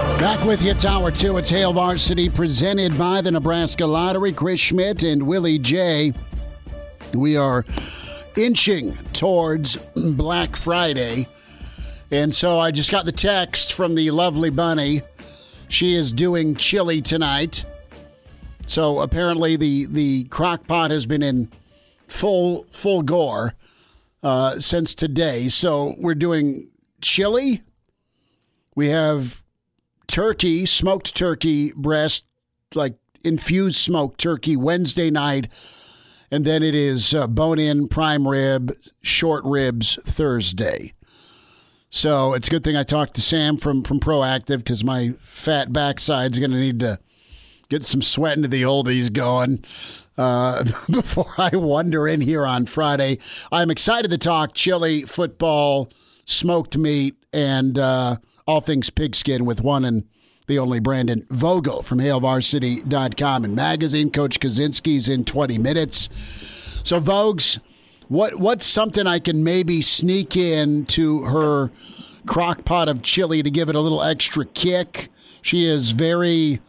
Back with you, Tower two. It's Hail Varsity presented by the Nebraska Lottery. Chris Schmidt and Willie J. We are inching towards Black Friday. And so I just got the text from the lovely Bunny. She is doing chili tonight. So apparently the, the crock pot has been in full full gore uh, since today. So we're doing chili. We have turkey, smoked turkey breast, like infused smoked turkey Wednesday night. And then it is uh, bone in, prime rib, short ribs Thursday. So it's a good thing I talked to Sam from, from Proactive because my fat backside's going to need to get some sweat into the oldies going uh, *laughs* before I wander in here on Friday. I'm excited to talk chili, football, smoked meat, and uh, all things pigskin with one and the only Brandon Vogel from HailVarsity.com and magazine. Coach Kaczenski's in 20 minutes. So, Vogues, what what's something I can maybe sneak in to her crock pot of chili to give it a little extra kick? She is very.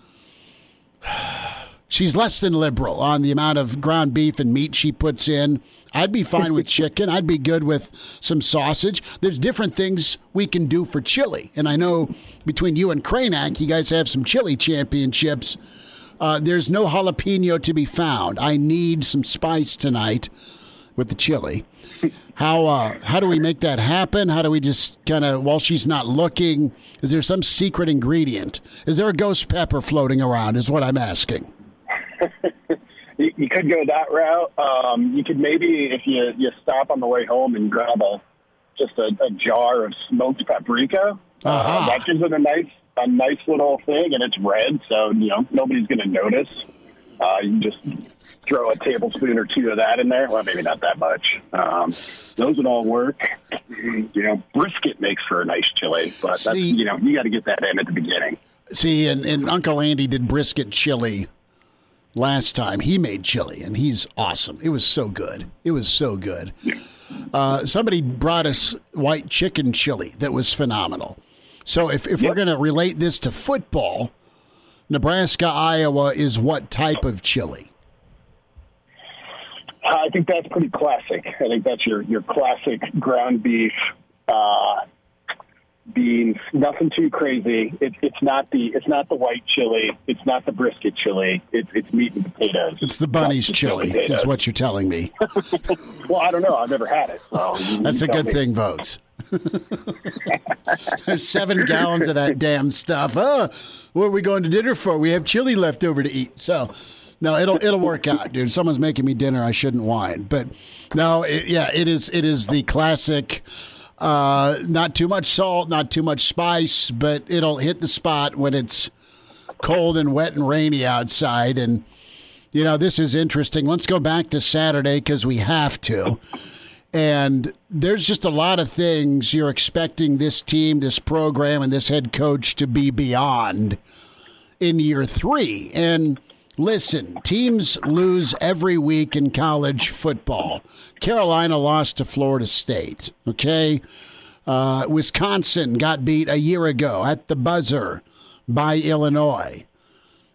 She's less than liberal on the amount of ground beef and meat she puts in. I'd be fine with *laughs* chicken. I'd be good with some sausage. There's different things we can do for chili. And I know between you and Cranack, you guys have some chili championships. Uh, there's no jalapeno to be found. I need some spice tonight with the chili. How uh, how do we make that happen? How do we just kind of while she's not looking? Is there some secret ingredient? Is there a ghost pepper floating around? Is what I'm asking. *laughs* you, you could go that route. Um, you could maybe, if you you stop on the way home and grab a just a, a jar of smoked paprika. Uh, Uh-huh. that gives it a nice a nice little thing, and it's red, so you know nobody's going to notice. Uh, you just throw a tablespoon or two of that in there. Well, maybe not that much. Um, those would all work. You know, brisket makes for a nice chili, but that's, you know you got to get that in at the beginning. See, and, and Uncle Andy did brisket chili last time. He made chili, and he's awesome. It was so good. It was so good. Uh, somebody brought us white chicken chili that was phenomenal. So if, if we're going to relate this to football, Nebraska, Iowa is what type of chili? I think that's pretty classic. I think that's your your classic ground beef, uh, beans. Nothing too crazy. It, it's not the it's not the white chili. It's not the brisket chili. It's it's meat and potatoes. It's the bunny's Not chili, potatoes. is what you're telling me. *laughs* well, I don't know. I've never had it. So That's a good me. thing, votes. *laughs* There's seven gallons of that damn stuff. Oh, what are we going to dinner for? We have chili left over to eat. So, no, it'll it'll work out, dude. Someone's making me dinner. I shouldn't whine, but no, it, yeah, it is it is the classic. Uh, not too much salt, not too much spice, but it'll hit the spot when it's cold and wet and rainy outside. And you know, this is interesting. Let's go back to Saturday because we have to. And there's just a lot of things you're expecting this team, this program, and this head coach to be beyond in year three. And listen, teams lose every week in college football. Carolina lost to Florida State, okay? Uh, Wisconsin got beat a year ago at the buzzer by Illinois.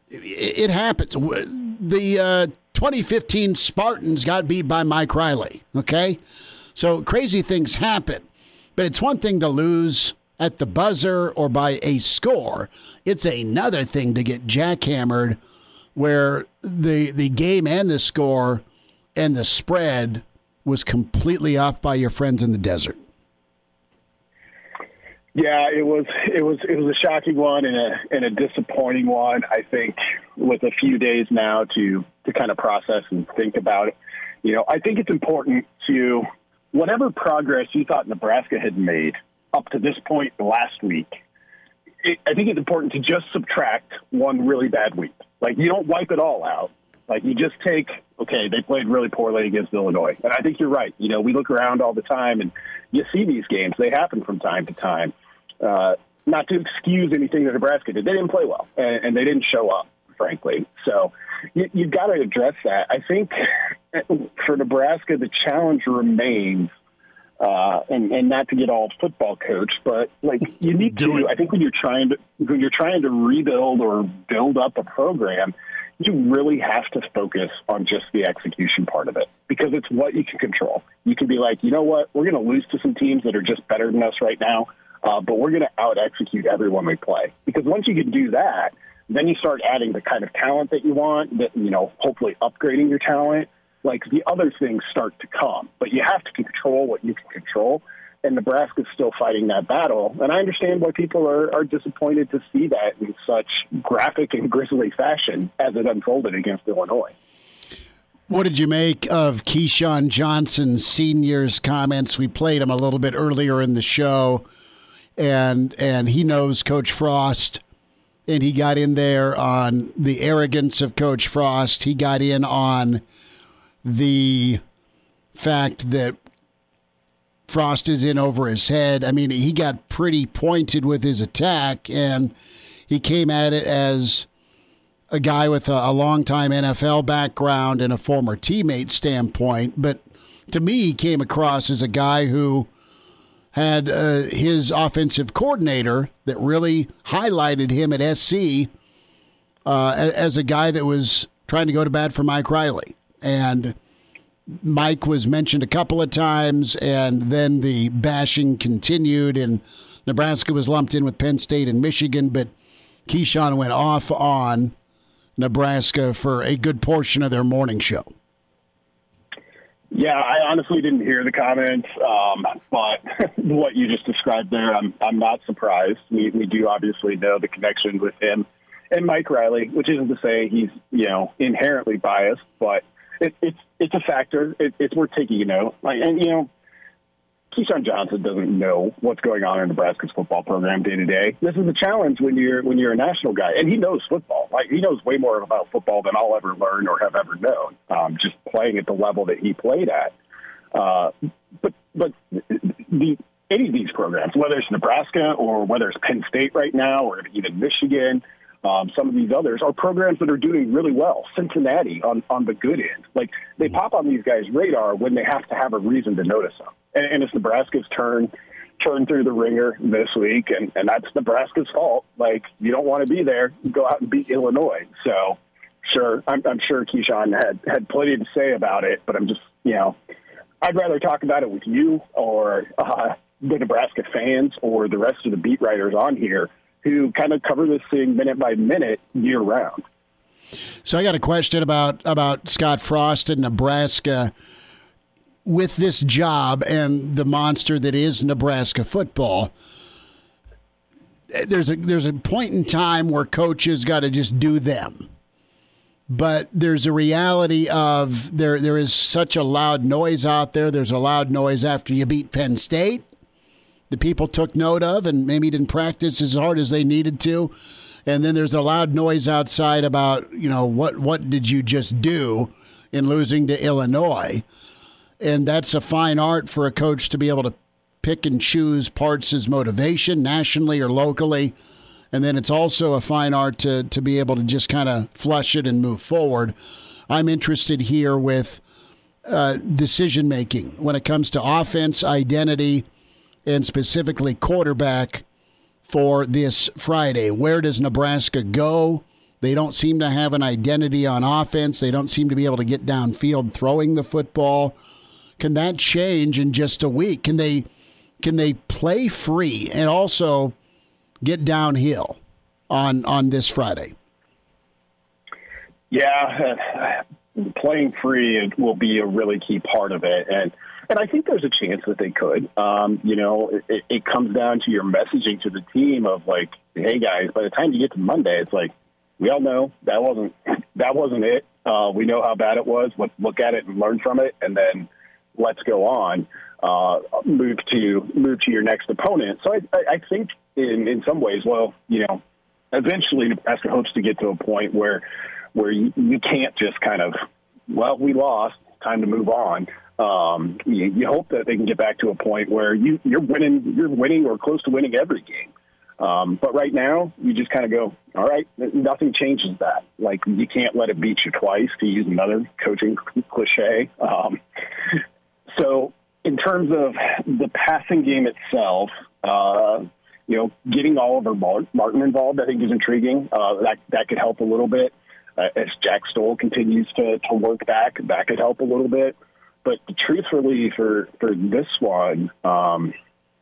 It, it happens. The uh, 2015 Spartans got beat by Mike Riley, okay? So crazy things happen. But it's one thing to lose at the buzzer or by a score. It's another thing to get jackhammered where the the game and the score and the spread was completely off by your friends in the desert. Yeah, it was it was it was a shocking one and a and a disappointing one. I think with a few days now to to kind of process and think about it. You know, I think it's important to whatever progress you thought Nebraska had made up to this point last week. It, I think it's important to just subtract one really bad week. Like you don't wipe it all out. Like you just take, okay, they played really poorly against Illinois. And I think you're right. You know, we look around all the time and you see these games. They happen from time to time. Uh, not to excuse anything that Nebraska did. They didn't play well and, and they didn't show up, frankly. So you, you've got to address that. I think for Nebraska, the challenge remains uh, and, and not to get all football coach, but like you need to. I think when you're trying to when you're trying to rebuild or build up a program, you really have to focus on just the execution part of it because it's what you can control. You can be like, you know what, we're going to lose to some teams that are just better than us right now, uh, but we're going to out execute everyone we play. Because once you can do that, then you start adding the kind of talent that you want. That you know, hopefully upgrading your talent like the other things start to come. But you have to control what you can control. And Nebraska's still fighting that battle. And I understand why people are, are disappointed to see that in such graphic and grisly fashion as it unfolded against Illinois. What did you make of Keyshawn Johnson Senior's comments? We played him a little bit earlier in the show, and and he knows Coach Frost, and he got in there on the arrogance of Coach Frost. He got in on the fact that Frost is in over his head. I mean, he got pretty pointed with his attack, and he came at it as a guy with a, a longtime NFL background and a former teammate standpoint, but to me, he came across as a guy who had uh, his offensive coordinator that really highlighted him at SC uh, as a guy that was trying to go to bat for Mike Riley. And Mike was mentioned a couple of times, and then the bashing continued, and Nebraska was lumped in with Penn State and Michigan, but Keyshawn went off on Nebraska for a good portion of their morning show. Yeah, I honestly didn't hear the comments, um, but *laughs* what you just described there, I'm I'm not surprised. We we do obviously know the connection with him and Mike Riley, which isn't to say he's you know inherently biased, but it, it's it's a factor. It, it's worth taking a note. Like, and you know, Keyshawn Johnson doesn't know what's going on in Nebraska's football program day to day. This is a challenge when you're when you're a national guy, and he knows football. Like he knows way more about football than I'll ever learn or have ever known. Um, just playing at the level that he played at. Uh, but but the any of these programs, whether it's Nebraska or whether it's Penn State right now or even Michigan, um, some of these others are programs that are doing really well. Cincinnati on on the good end, like they pop on these guys' radar when they have to have a reason to notice them and, and it's Nebraska's turn turn through the ringer this week, and, and that's Nebraska's fault. Like, you don't want to be there, go out and beat Illinois. So, sure, I'm, I'm sure Keyshawn had, had plenty to say about it, but I'm just, you know, I'd rather talk about it with you or uh, the Nebraska fans or the rest of the beat writers on here who kind of cover this thing minute by minute year round. So I got a question about about Scott Frost in Nebraska with this job and the monster that is Nebraska football, there's a there's a point in time where coaches got to just do them. But there's a reality of there there is such a loud noise out there. There's a loud noise after you beat Penn State. The people took note of and maybe didn't practice as hard as they needed to. And then there's a loud noise outside about, you know, what what did you just do in losing to Illinois? And that's a fine art for a coach to be able to pick and choose parts as motivation nationally or locally. And then it's also a fine art to, to be able to just kind of flush it and move forward. I'm interested here with uh, decision making when it comes to offense, identity, and specifically quarterback for this Friday. Where does Nebraska go? They don't seem to have an identity on offense. They don't seem to be able to get downfield throwing the football. Can that change in just a week? Can they can they play free and also get downhill on on this Friday? Yeah, *laughs* playing free will be a really key part of it, and and I think there's a chance that they could. Um, you know, it, it comes down to your messaging to the team of like, hey guys, by the time you get to Monday, it's like we all know that wasn't *clears throat* that wasn't it. Uh, we know how bad it was. Let's look at it and learn from it, and then let's go on, uh, move to move to your next opponent. So I, I think in in some ways, well, you know, eventually Nebraska hopes to get to a point where where you, you can't just kind of, well, we lost, time to move on. Um, you, you hope that they can get back to a point where you you're winning, you're winning or close to winning every game. Um, but right now, you just kind of go, all right, nothing changes that. Like, you can't let it beat you twice, to use another coaching cliche. Um, so, in terms of the passing game itself, uh, you know, getting Oliver Martin involved, I think is intriguing. Uh, that that could help a little bit uh, as Jack Stoll continues to to work back. That could help a little bit. But truthfully, for for this one, um,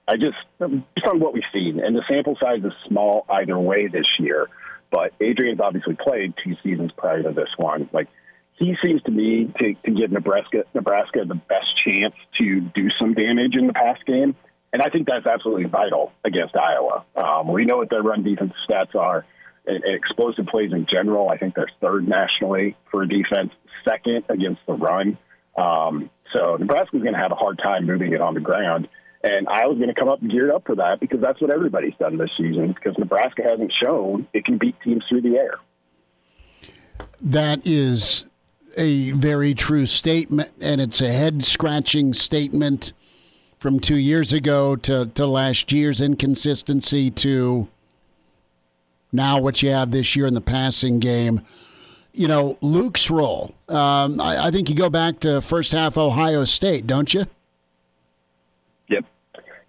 I just based on what we've seen, and the sample size is small either way this year. But Adrian's obviously played two seasons prior to this one. Like he seems to me to, to give Nebraska Nebraska the best chance to do some damage in the pass game, and I think that's absolutely vital against Iowa. Um, we know what their run defense stats are, and explosive plays in general. I think they're third nationally for defense, second against the run. Um, so Nebraska's going to have a hard time moving it on the ground. And Iowa's going to come up geared up for that because that's what everybody's done this season. Because Nebraska hasn't shown it can beat teams through the air. That is a very true statement, and it's a head scratching statement from two years ago to, to last year's inconsistency to now what you have this year in the passing game. You know, Luke's role. Um, I, I think you go back to first half Ohio State, don't you? Yep.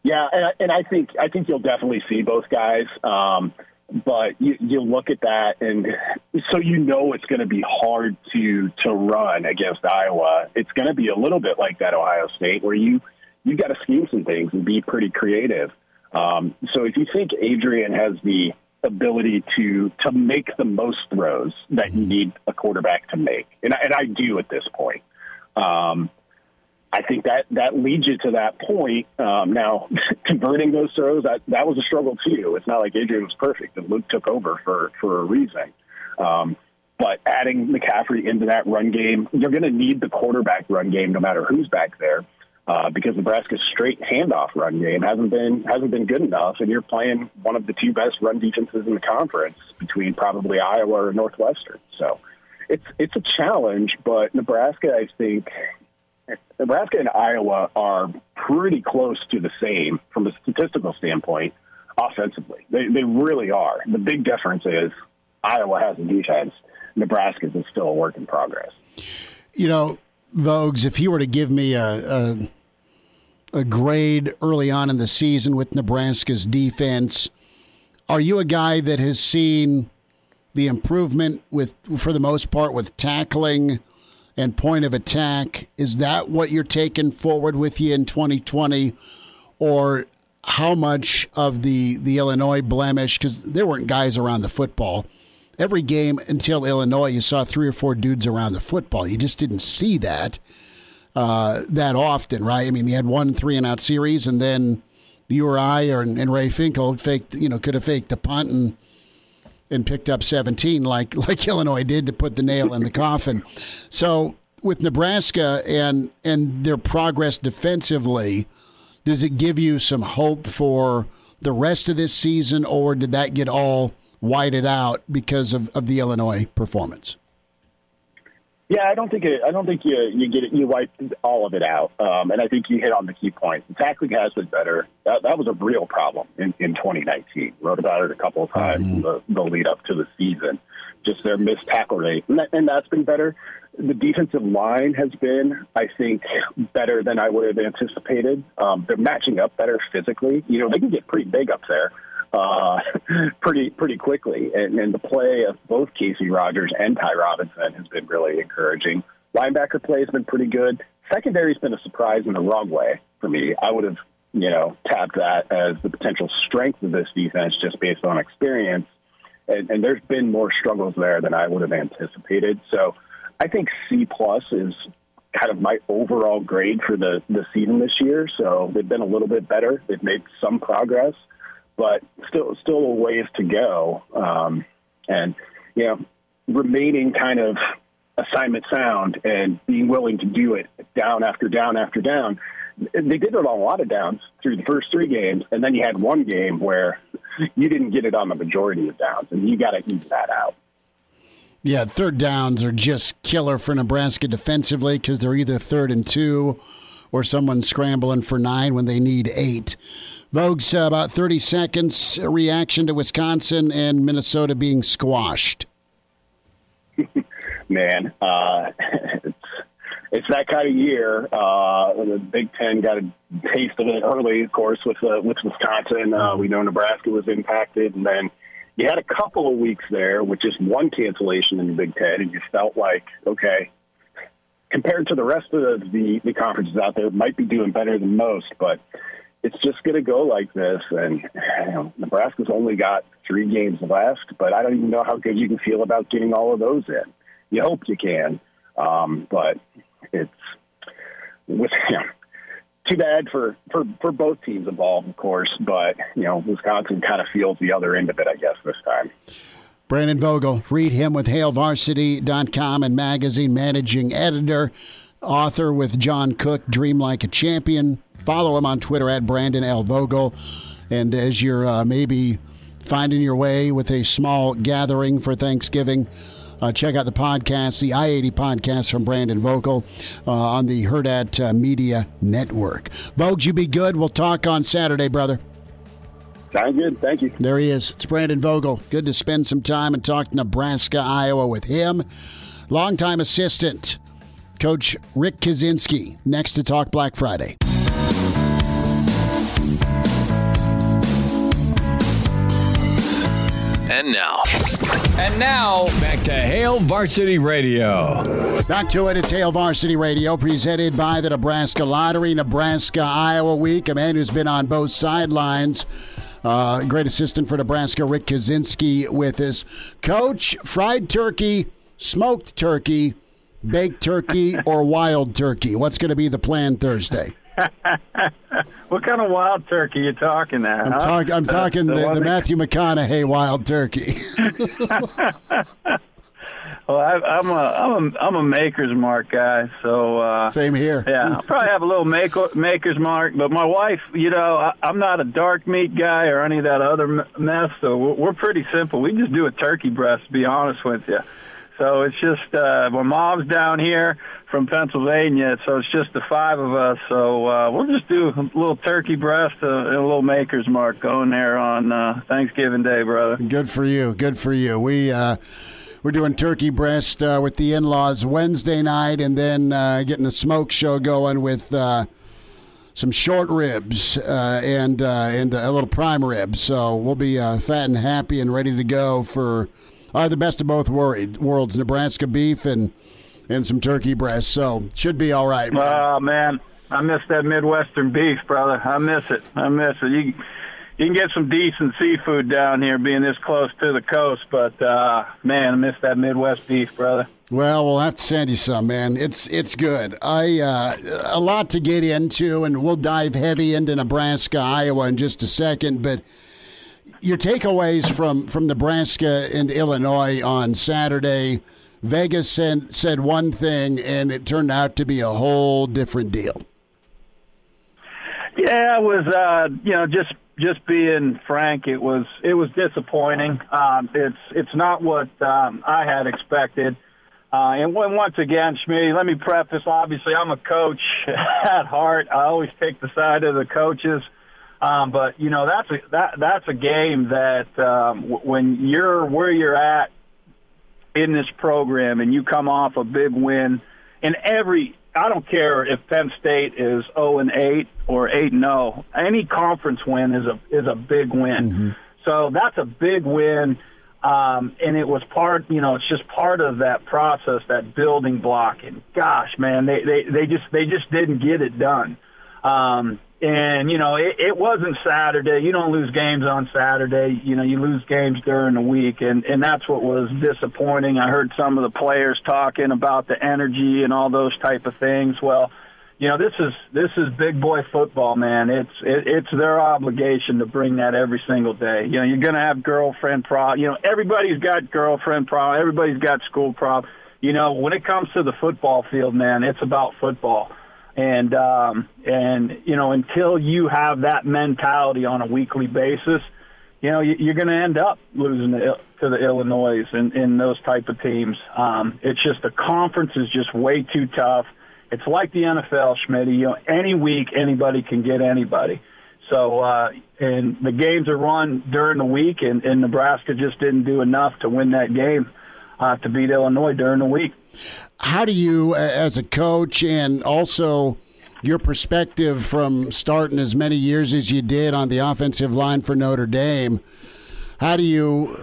Yeah, and I, and I think I think you'll definitely see both guys. Um, but you, you look at that, and so you know it's going to be hard to to run against Iowa. It's going to be a little bit like that Ohio State, where you you got to scheme some things and be pretty creative. Um, so if you think Adrian has the ability to to make the most throws that you need a quarterback to make, and I, and I do at this point. Um, I think that that leads you to that point. Um, now, *laughs* converting those throws that that was a struggle too. It's not like Adrian was perfect and Luke took over for for a reason. Um, but adding McCaffrey into that run game, you're going to need the quarterback run game no matter who's back there. Uh, because Nebraska's straight handoff run game hasn't been hasn't been good enough, and you're playing one of the two best run defenses in the conference between probably Iowa or Northwestern. So it's it's a challenge, but Nebraska, I think, Nebraska and Iowa are pretty close to the same from a statistical standpoint offensively. They they really are. The big difference is Iowa has a defense. Nebraska's is still a work in progress. You know, Vogues, if you were to give me a, a a grade early on in the season with Nebraska's defense, are you a guy that has seen the improvement with for the most part with tackling and point of attack? Is that what you're taking forward with you in 2020 or how much of the the Illinois blemish cuz there weren't guys around the football every game until Illinois, you saw three or four dudes around the football. You just didn't see that uh, that often, right? I mean, you had one three and out series, and then you or I or, and Ray Finkle faked, you know, could have faked the punt and and picked up 17 like *laughs* like Illinois did to put the nail in the *laughs* coffin. So with Nebraska and and their progress defensively, does it give you some hope for the rest of this season, or did that get all whited out because of, of the Illinois performance? Yeah, I don't think it, I don't think you you get it, you wipe all of it out, um, and I think you hit on the key points. The tackling has been better. That, that was a real problem in, in 2019. Wrote about it a couple of times mm-hmm. the, the lead up to the season. Just their missed tackle rate, and, that, and that's been better. The defensive line has been, I think, better than I would have anticipated. Um, they're matching up better physically. You know, they can get pretty big up there uh, *laughs* pretty pretty quickly. And, and the play of both Casey Rogers and Ty Robinson has been really encouraging. Linebacker play has been pretty good. Secondary's been a surprise in the wrong way for me. I would have, you know, tapped that as the potential strength of this defense just based on experience. And, and there's been more struggles there than I would have anticipated. So I think C plus is kind of my overall grade for the, the season this year. So they've been a little bit better. They've made some progress but still still a ways to go. Um, and you know, remaining kind of assignment sound and being willing to do it down after down after down. They did it on a lot of downs through the first three games, and then you had one game where you didn't get it on the majority of downs, and you got to eat that out. Yeah, third downs are just killer for Nebraska defensively because they're either third and two or someone scrambling for nine when they need eight. Vogue's uh, about 30 seconds reaction to Wisconsin and Minnesota being squashed. *laughs* Man, uh, it's *laughs* it's that kind of year. Uh, the Big Ten got a taste of it early, of course, with uh, with Wisconsin. Uh, we know Nebraska was impacted, and then you had a couple of weeks there with just one cancellation in the Big Ten, and you felt like, okay, compared to the rest of the the conferences out there, might be doing better than most, but it's just going to go like this. And you know, Nebraska's only got three games left, but I don't even know how good you can feel about getting all of those in. You hope you can, um, but it's with *laughs* you know, too bad for, for for both teams involved, of course. But you know, Wisconsin kind of feels the other end of it, I guess, this time. Brandon Vogel, read him with HailVarsity.com and magazine managing editor, author with John Cook, Dream Like a Champion, Follow him on Twitter at Brandon L. Vogel. And as you're uh, maybe finding your way with a small gathering for Thanksgiving, uh, check out the podcast, the I 80 podcast from Brandon Vogel uh, on the Hurrdat uh, Media Network. Vogue, you be good. We'll talk on Saturday, brother. Sounds good. Thank you. There he is. It's Brandon Vogel. Good to spend some time and talk to Nebraska, Iowa with him. Longtime assistant, Coach Rick Kaczenski. Next to talk Black Friday. And now. And now, back to Hail Varsity Radio. Back to it. It's Hail Varsity Radio, presented by the Nebraska Lottery, Nebraska Iowa Week. A man who's been on both sidelines. Uh, great assistant for Nebraska, Rick Kaczenski, with us. Coach, fried turkey, smoked turkey, baked turkey, *laughs* or wild turkey? What's going to be the plan Thursday? *laughs* what kind of wild turkey you talking there? I'm, huh? talk, I'm *laughs* talking the, the, the Matthew McConaughey wild turkey. Well, I, I'm a I'm a I'm a Maker's Mark guy, so uh, same here. Yeah, I'll probably have a little make, Maker's Mark, but my wife, you know, I, I'm not a dark meat guy or any of that other mess, so we're, we're pretty simple. We just do a turkey breast. To be honest with you. So it's just uh, my mom's down here from Pennsylvania, so it's just the five of us. So uh, we'll just do a little turkey breast uh, and a little Maker's Mark going there on uh, Thanksgiving Day, brother. Good for you. Good for you. We. Uh, we're doing turkey breast uh, with the in-laws Wednesday night, and then uh, getting a smoke show going with uh, some short ribs uh, and uh, and a little prime rib. So we'll be uh, fat and happy and ready to go for uh, the best of both worlds: Nebraska beef and and some turkey breast. So should be all right. Man. Oh man, I miss that Midwestern beef, brother. I miss it. I miss it. You you can get some decent seafood down here, being this close to the coast. But uh, man, I miss that Midwest beef, brother. Well, we'll have to send you some, man. It's it's good. I uh, a lot to get into, and we'll dive heavy into Nebraska, Iowa in just a second. But your takeaways from from Nebraska and Illinois on Saturday. Vegas said, said one thing, and it turned out to be a whole different deal. Yeah, it was uh, you know just just being frank, it was it was disappointing. Um, it's it's not what um, I had expected. Uh, and when, once again, Schmidt, let me preface. Obviously, I'm a coach *laughs* at heart. I always take the side of the coaches. Um, but you know that's a that that's a game that um, when you're where you're at in this program and you come off a big win, and every I don't care if Penn State is 0 and 8 or 8 and 0. Any conference win is a is a big win. Mm-hmm. So that's a big win. Um, and it was part, you know, it's just part of that process, that building block. And gosh, man, they, they, they just, they just didn't get it done. Um, and you know, it, it wasn't Saturday. You don't lose games on Saturday. You know, you lose games during the week, and and that's what was disappointing. I heard some of the players talking about the energy and all those type of things. Well, you know, this is this is big boy football, man. It's it, it's their obligation to bring that every single day. You know, you're going to have girlfriend problem. You know, everybody's got girlfriend problem. Everybody's got school problem. You know, when it comes to the football field, man, it's about football and um, and you know until you have that mentality on a weekly basis, you know you, are going to end up losing to, to the Illinois and in those type of teams. Um, it's just the conference is just way too tough. It's like the NFL, Schmidt. You know, any week anybody can get anybody. So, uh, and the games are run during the week, and, and Nebraska just didn't do enough to win that game uh, to beat Illinois during the week how do you, as a coach, and also your perspective from starting as many years as you did on the offensive line for Notre Dame, how do you?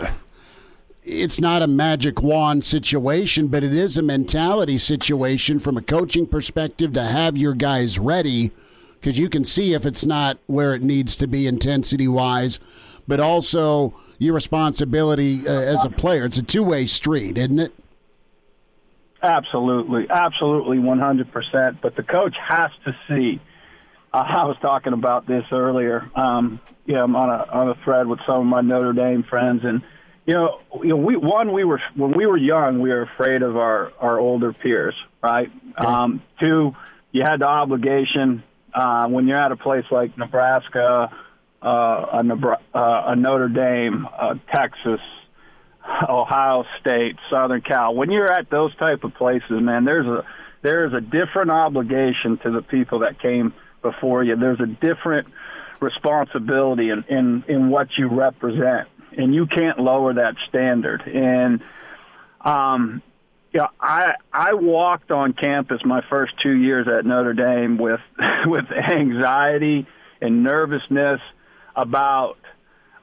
It's not a magic wand situation, but it is a mentality situation from a coaching perspective to have your guys ready because you can see if it's not where it needs to be intensity wise, but also your responsibility uh, as a player. It's a two way street, isn't it? Absolutely, absolutely, 100%. But the coach has to see. Uh, I was talking about this earlier. Um, you know, I'm on a on a thread with some of my Notre Dame friends, and you know, you know, we one we were when we were young, we were afraid of our our older peers, right? Um, two, you had the obligation uh, when you're at a place like Nebraska, a, Nebra- uh, a Notre Dame, uh, Texas, Ohio State, Southern Cal. When you're at those type of places, man, there's a there's a different obligation to the people that came before you. There's a different responsibility in, in, in what you represent. And you can't lower that standard. And, um, yeah, I I walked on campus my first two years at Notre Dame with *laughs* with anxiety and nervousness about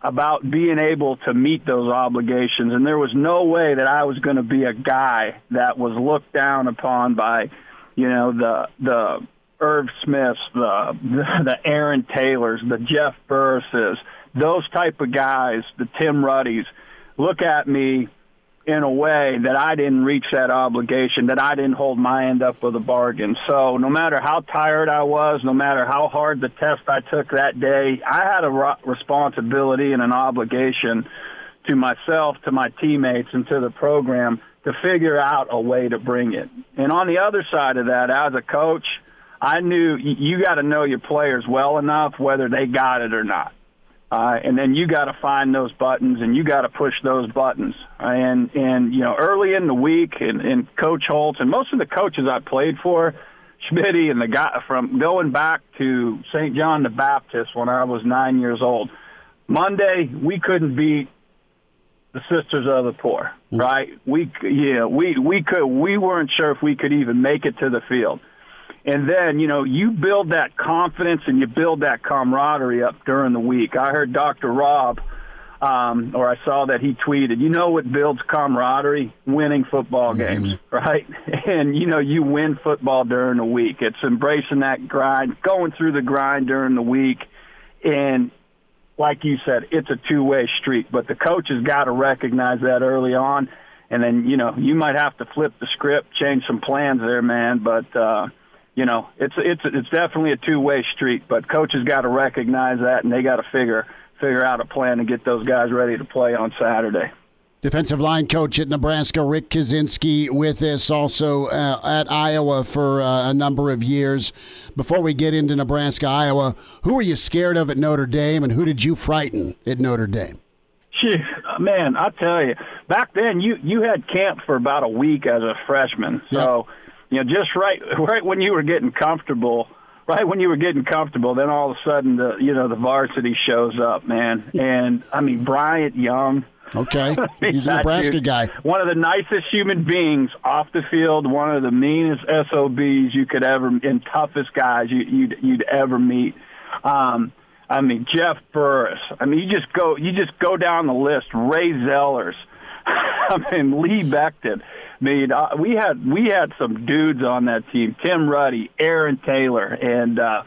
about being able to meet those obligations, and there was no way that I was going to be a guy that was looked down upon by, you know, the the Irv Smiths, the the Aaron Taylors, the Jeff Burrises, those type of guys, the Tim Ruddys, look at me in a way that I didn't reach that obligation, that I didn't hold my end up with a bargain. So no matter how tired I was, no matter how hard the test I took that day, I had a responsibility and an obligation to myself, to my teammates, and to the program to figure out a way to bring it. And on the other side of that, as a coach, I knew you got to know your players well enough whether they got it or not. Uh, and then you got to find those buttons and you got to push those buttons. And and you know, early in the week, and, and Coach Holtz and most of the coaches I played for, Schmitty and the guy from going back to St. John the Baptist when I was nine years old. Monday we couldn't beat the Sisters of the Poor, right? We yeah we we could we weren't sure if we could even make it to the field. And then, you know, you build that confidence and you build that camaraderie up during the week. I heard Dr. Rob, um, or I saw that he tweeted, you know what builds camaraderie? Winning football games, mm-hmm. *laughs* right? And, you know, you win football during the week. It's embracing that grind, going through the grind during the week. And like you said, it's a two way street, but the coach has got to recognize that early on. And then, you know, you might have to flip the script, change some plans there, man. But, uh, you know, it's it's it's definitely a two-way street. But coaches got to recognize that, and they got to figure figure out a plan to get those guys ready to play on Saturday. Defensive line coach at Nebraska, Rick Kaczenski, with us also uh, at Iowa for uh, a number of years. Before we get into Nebraska, Iowa, who were you scared of at Notre Dame, and who did you frighten at Notre Dame? man, I tell you, back then you you had camp for about a week as a freshman, so. Yep you know, just right *laughs* right when you were getting comfortable, right when you were getting comfortable, then all of a sudden the you know the varsity shows up, man. *laughs* And I mean Bryant Young. Okay, *laughs* he's a Nebraska dude, guy. One of the nicest human beings off the field. One of the meanest SOBs you could ever and toughest guys you, you'd you'd ever meet. Um, I mean Jeff Burris. I mean you just go you just go down the list. Ray Zellars. I mean Lee Becton mean, uh, we had we had some dudes on that team: Tim Ruddy, Aaron Taylor, and uh,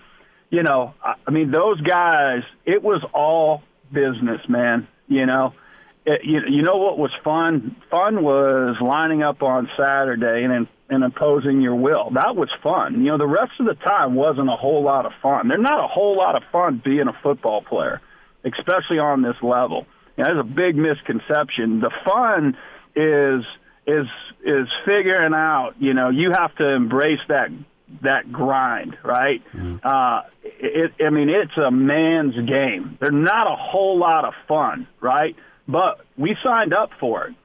you know, I mean, those guys. It was all business, man. You know, it, you, you know what was fun? Fun was lining up on Saturday and and imposing your will. That was fun. You know, the rest of the time wasn't a whole lot of fun. There's not a whole lot of fun being a football player, especially on this level. You know, there's a big misconception. The fun is is is figuring out. You know, you have to embrace that that grind, right? Mm. Uh, it, I mean, it's a man's game. They're not a whole lot of fun, right? But we signed up for it,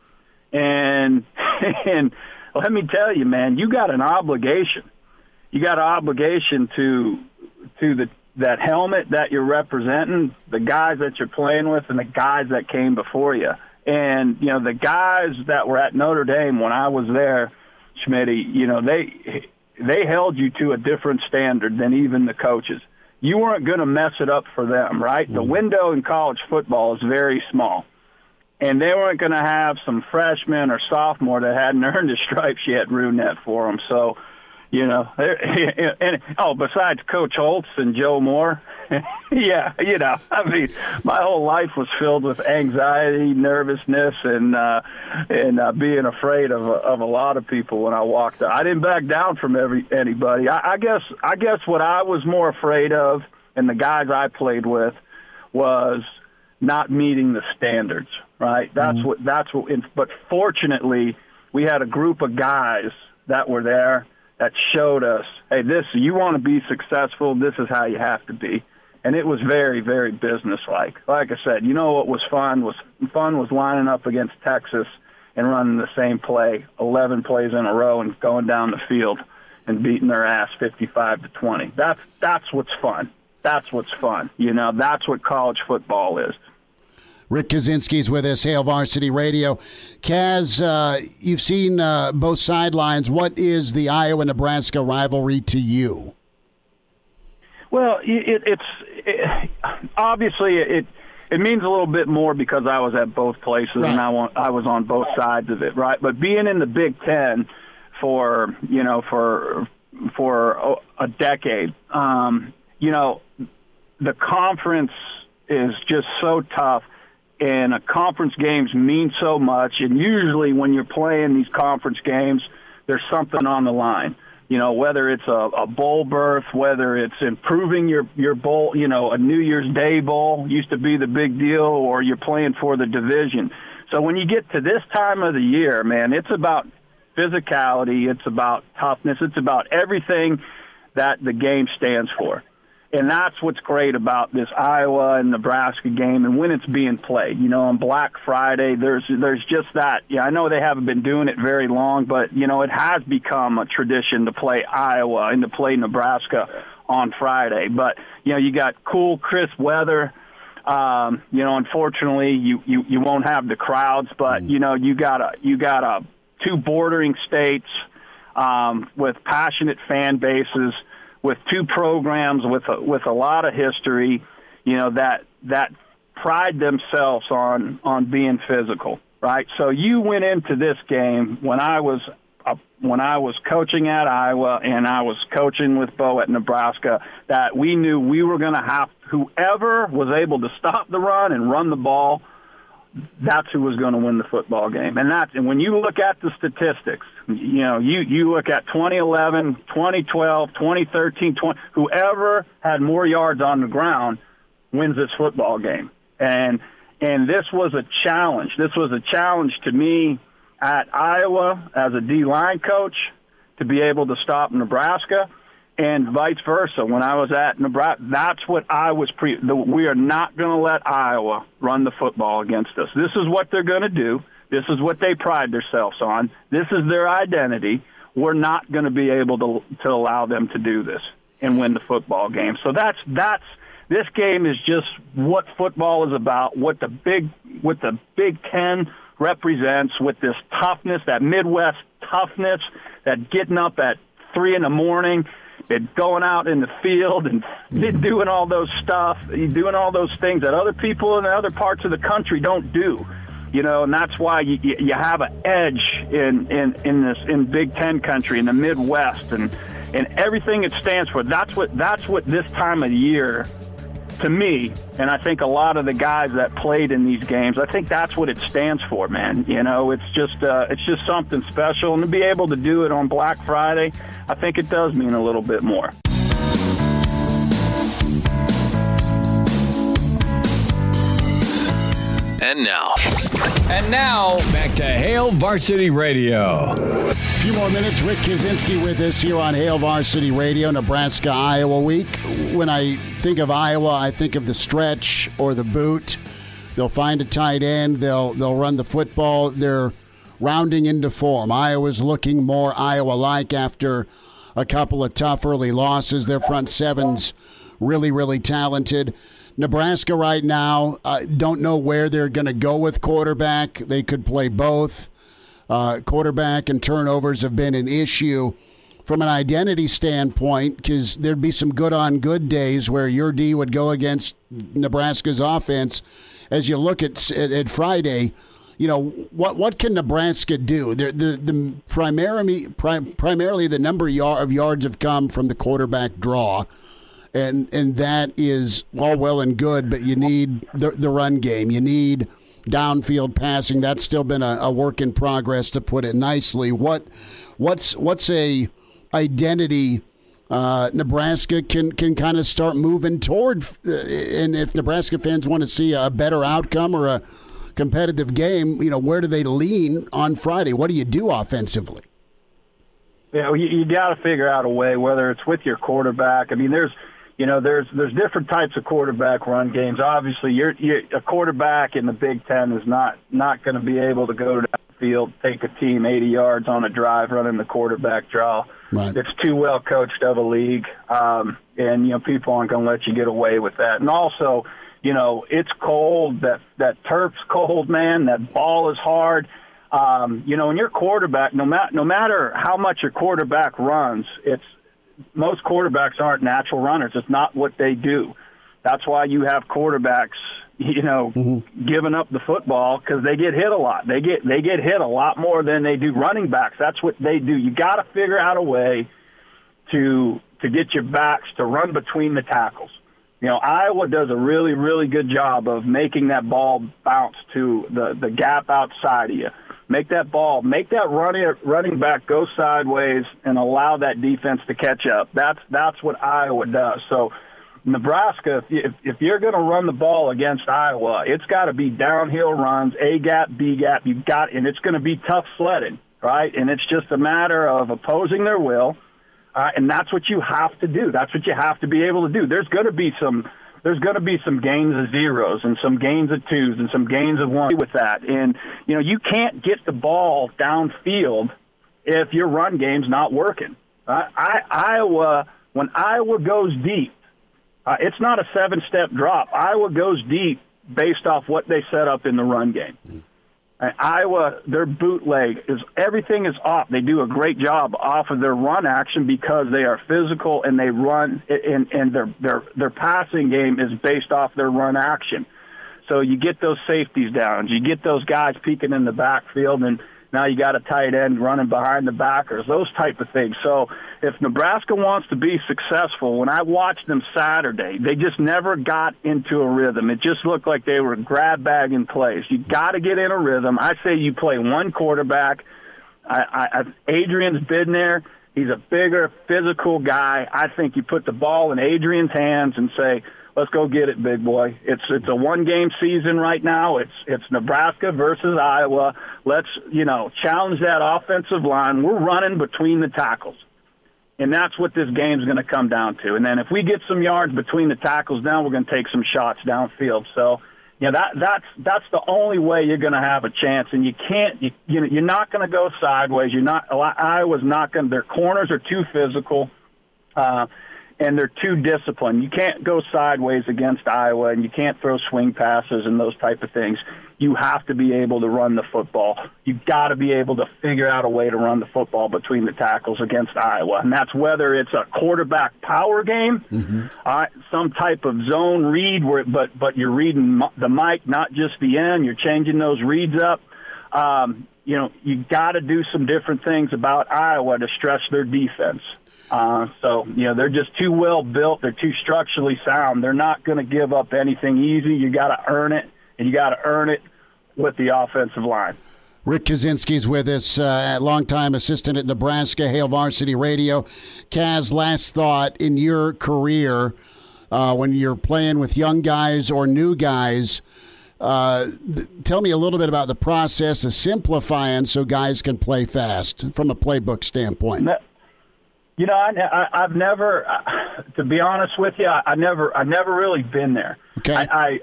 and *laughs* and let me tell you, man, you got an obligation. You got an obligation to to the that helmet that you're representing, the guys that you're playing with, and the guys that came before you. And you know the guys that were at Notre Dame when I was there, Schmitty, you know they they held you to a different standard than even the coaches. You weren't going to mess it up for them, right? Mm-hmm. The window in college football is very small. And they weren't going to have some freshman or sophomore that hadn't *laughs* earned his stripes yet ruin that for them. So you know, *laughs* and oh, besides Coach Holtz and Joe Moore, *laughs* yeah, you know, I mean, my whole life was filled with anxiety, nervousness, and uh, and uh, being afraid of of a lot of people when I walked. I didn't back down from every anybody. I, I guess I guess what I was more afraid of, and the guys I played with, was not meeting the standards. Right. That's mm-hmm. what. That's what. But fortunately, we had a group of guys that were there that showed us, hey, this you want to be successful, this is how you have to be. And it was very, very businesslike. Like I said, you know what was fun was fun was lining up against Texas and running the same play, 11 plays in a row, and going down the field and beating their ass 55 to 20. That's that's what's fun. that's what's fun. You know, that's what college football is. Rick Kaczenski's with us, Hail Varsity Radio. Kaz, uh, you've seen uh, both sidelines. What is the Iowa Nebraska rivalry to you? Well, it, it's it, obviously it it means a little bit more because I was at both places right. and I want, I was on both sides of it, right? But being in the Big Ten for you know for for a decade, um, you know, the conference is just so tough and a conference games mean so much and usually when you're playing these conference games there's something on the line you know whether it's a, a bowl berth whether it's improving your your bowl you know a new year's day bowl used to be the big deal or you're playing for the division. So when you get to this time of the year man it's about physicality it's about toughness it's about everything that the game stands for and that's what's great about this Iowa and Nebraska game and when it's being played. You know, on Black Friday, there's there's just that. Yeah, I know they haven't been doing it very long, but you know, it has become a tradition to play Iowa and to play Nebraska on Friday. But you know, you got cool, crisp weather. Um, you know, unfortunately, you, you you won't have the crowds, but you know, you got a you got a two bordering states um, with passionate fan bases with two programs with a, with a lot of history, you know that that pride themselves on on being physical, right? So you went into this game when I was uh, when I was coaching at Iowa and I was coaching with Bo at Nebraska that we knew we were going to have whoever was able to stop the run and run the ball that's who was going to win the football game. And that's and when you look at the statistics, you know, you you look at 2011, 2012, 2013, 20, whoever had more yards on the ground wins this football game. And and this was a challenge. This was a challenge to me at Iowa as a D line coach to be able to stop Nebraska and vice versa. When I was at Nebraska, that's what I was pre. The, we are not going to let Iowa run the football against us. This is what they're going to do. This is what they pride themselves on. This is their identity. We're not going to be able to to allow them to do this and win the football game. So that's that's this game is just what football is about. What the big what the Big Ten represents with this toughness, that Midwest toughness, that getting up at three in the morning and going out in the field and *laughs* mm-hmm. doing all those stuff, doing all those things that other people in other parts of the country don't do. You know, and that's why you, you have an edge in, in, in this in Big Ten country in the Midwest and and everything it stands for. That's what that's what this time of year to me, and I think a lot of the guys that played in these games, I think that's what it stands for, man. You know, it's just uh, it's just something special, and to be able to do it on Black Friday, I think it does mean a little bit more. And now. And now, back to Hail Varsity Radio. Few more minutes. Rick Kaczenski with us here on Hail Varsity Radio, Nebraska Iowa Week. When I think of Iowa, I think of the stretch or the boot. They'll find a tight end. They'll they'll run the football. They're rounding into form. Iowa's looking more Iowa-like after a couple of tough early losses. Their front sevens really really talented. Nebraska right now, uh, don't know where they're going to go with quarterback. They could play both. Uh, quarterback and turnovers have been an issue from an identity standpoint because there'd be some good on good days where your D would go against Nebraska's offense. As you look at at, at Friday, you know what what can Nebraska do? The the, the primarily prim, primarily the number of yards have come from the quarterback draw and and that is all well and good, but you need the, the run game. You need downfield passing. That's still been a, a work in progress, to put it nicely. What what's what's a identity? Uh, Nebraska can can kind of start moving toward, uh, and if Nebraska fans want to see a better outcome or a competitive game, you know, where do they lean on Friday? What do you do offensively? Yeah, you, you got to figure out a way, whether it's with your quarterback. I mean, there's you know, there's there's different types of quarterback run games. Obviously, you're, you're a quarterback in the Big Ten is not not going to be able to go field, take a team 80 yards on a drive, running the quarterback draw. Right. It's too well coached of a league, um, and you know people aren't going to let you get away with that. And also, you know, it's cold. That that turf's cold, man. That ball is hard. Um, you know, and your quarterback, no matter no matter how much your quarterback runs, it's most quarterbacks aren't natural runners. It's not what they do. That's why you have quarterbacks, you know, Mm-hmm. giving up the football because they get hit a lot. They get they get hit a lot more than they do running backs. That's what they do. You got to figure out a way to to get your backs to run between the tackles. You know, Iowa does a really really good job of making that ball bounce to the the gap outside of you. Make that ball, make that running running back go sideways and allow that defense to catch up. That's that's what Iowa does. So Nebraska, if, if you're going to run the ball against Iowa, it's got to be downhill runs, A gap, B gap. You've got, and it's going to be tough sledding, right? And it's just a matter of opposing their will, uh, and that's what you have to do. That's what you have to be able to do. There's going to be some. There's going to be some gains of zeros and some gains of twos and some gains of one with that. And you know you can't get the ball downfield if your run game's not working. Uh, I, Iowa, when Iowa goes deep, uh, it's not a seven step drop. Iowa goes deep based off what they set up in the run game. Iowa, their bootleg is everything is off. They do a great job off of their run action because they are physical and they run and, and their their their passing game is based off their run action. So you get those safeties down, you get those guys peeking in the backfield, and now you got a tight end running behind the backers, those type of things. So if Nebraska wants to be successful, when I watched them Saturday, they just never got into a rhythm. It just looked like they were grab bagging plays. You got to get in a rhythm. I say you play one quarterback. I, I, Adrian's been there. He's a bigger, physical guy. I think you put the ball in Adrian's hands and say, let's go get it, big boy. It's it's a one game season right now. It's it's Nebraska versus Iowa. Let's you know challenge that offensive line. We're running between the tackles, and that's what this game's going to come down to. And then if we get some yards between the tackles, now we're going to take some shots downfield. So. Yeah, that that's that's the only way you're going to have a chance, and you can't. You, you know, you're not going to go sideways. You're not. Iowa's not going. Their corners are too physical. Uh, and they're too disciplined. You can't go sideways against Iowa, and you can't throw swing passes and those type of things. You have to be able to run the football. You've got to be able to figure out a way to run the football between the tackles against Iowa, and that's whether it's a quarterback power game, Mm-hmm. uh, some type of zone read, where but but you're reading the mic, not just the end. You're changing those reads up. Um, you know, you got to do some different things about Iowa to stress their defense. Uh, so, you know, they're just too well built. They're too structurally sound. They're not going to give up anything easy. You got to earn it, and you got to earn it with the offensive line. Rick Kaczenski's with us, uh, longtime assistant at Nebraska, Hail Varsity Radio. Kaz, last thought in your career uh, when you're playing with young guys or new guys. Uh, th- tell me a little bit about the process of simplifying so guys can play fast from a playbook standpoint. You know, I, I, I've never, to be honest with you, I, I never, I never really been there. Okay. I,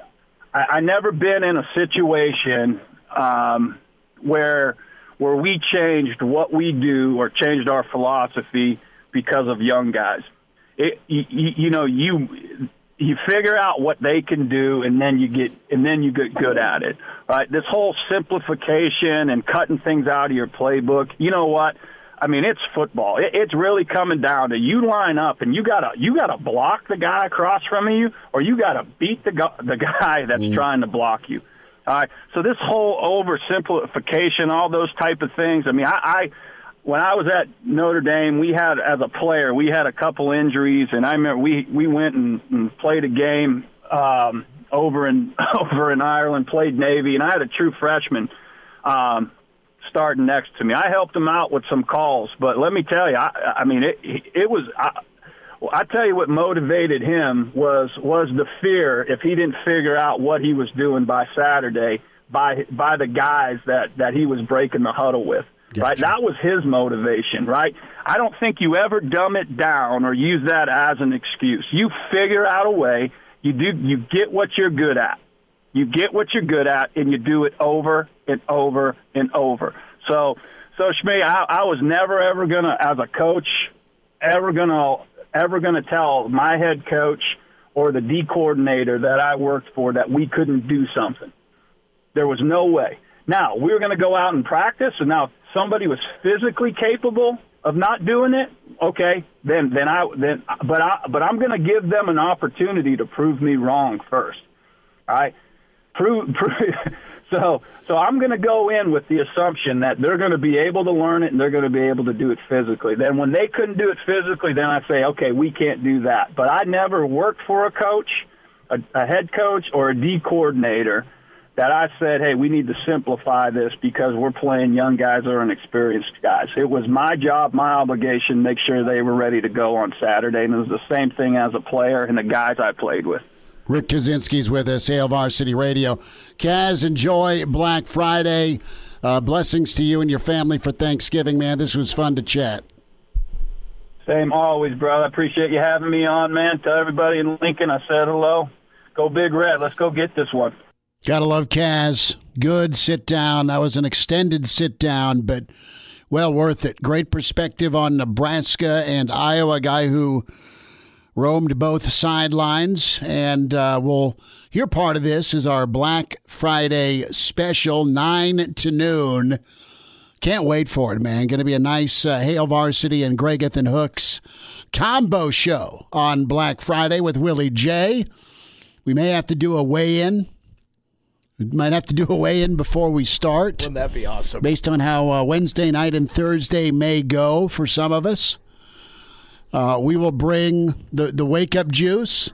I, I never been in a situation um, where where we changed what we do or changed our philosophy because of young guys. It, you, you know, you you figure out what they can do, and then you get and then you get good at it. Right? This whole simplification and cutting things out of your playbook. You know what? I mean, it's football. It, it's really coming down to you line up and you gotta you gotta block the guy across from you, or you gotta beat the gu- the *laughs* guy that's trying to block you. All right. So this whole oversimplification, all those type of things. I mean, I, I when I was at Notre Dame, we had as a player, we had a couple injuries, and I remember we we went and, and played a game um, over in *laughs* over in Ireland, played Navy, and I had a true freshman. Um, starting next to me. I helped him out with some calls, but let me tell you, I, I mean, it it was. I, I tell you what motivated him was was the fear if he didn't figure out what he was doing by Saturday by by the guys that that he was breaking the huddle with. Right, that was his motivation. Right, I don't think you ever dumb it down or use that as an excuse. You figure out a way. You do. You get what you're good at You get what you're good at, and you do it over and over and over. So, so Shmi, I, I was never ever gonna, as a coach, ever gonna ever gonna tell my head coach or the D coordinator that I worked for that we couldn't do something. There was no way. Now we were going to go out and practice, and now if somebody was physically capable of not doing it, okay, then then I then but I but I'm going to give them an opportunity to prove me wrong first. All right, prove, *laughs* prove so so I'm going to go in with the assumption that they're going to be able to learn it and they're going to be able to do it physically. Then when they couldn't do it physically, then I say, okay, we can't do that. But I never worked for a coach, a, a head coach, or a D coordinator that I said, hey, we need to simplify this because we're playing young guys or inexperienced guys. It was my job, my obligation, make sure they were ready to go on Saturday. And it was the same thing as a player and the guys I played with. Rick Kaczenski's with us, Hail Varsity Radio. Kaz, enjoy Black Friday. Uh, blessings to you and your family for Thanksgiving, man. This was fun to chat. Same always, brother. I appreciate you having me on, man. Tell everybody in Lincoln I said hello. Go Big Red. Let's go get this one. Gotta love Kaz. Good sit down. That was an extended sit down, but well worth it. Great perspective on Nebraska and Iowa. Guy who roamed both sidelines, and uh, we'll hear part of this is our Black Friday special, nine to noon. Can't wait for it, man. Going to be a nice uh, Hail Varsity and Gregathan Hooks combo show on Black Friday with Willie J. We may have to do a weigh in. We might have to do a weigh in before we start. Wouldn't that be awesome? Based on how uh, Wednesday night and Thursday may go for some of us. Uh, we will bring the, the wake up juice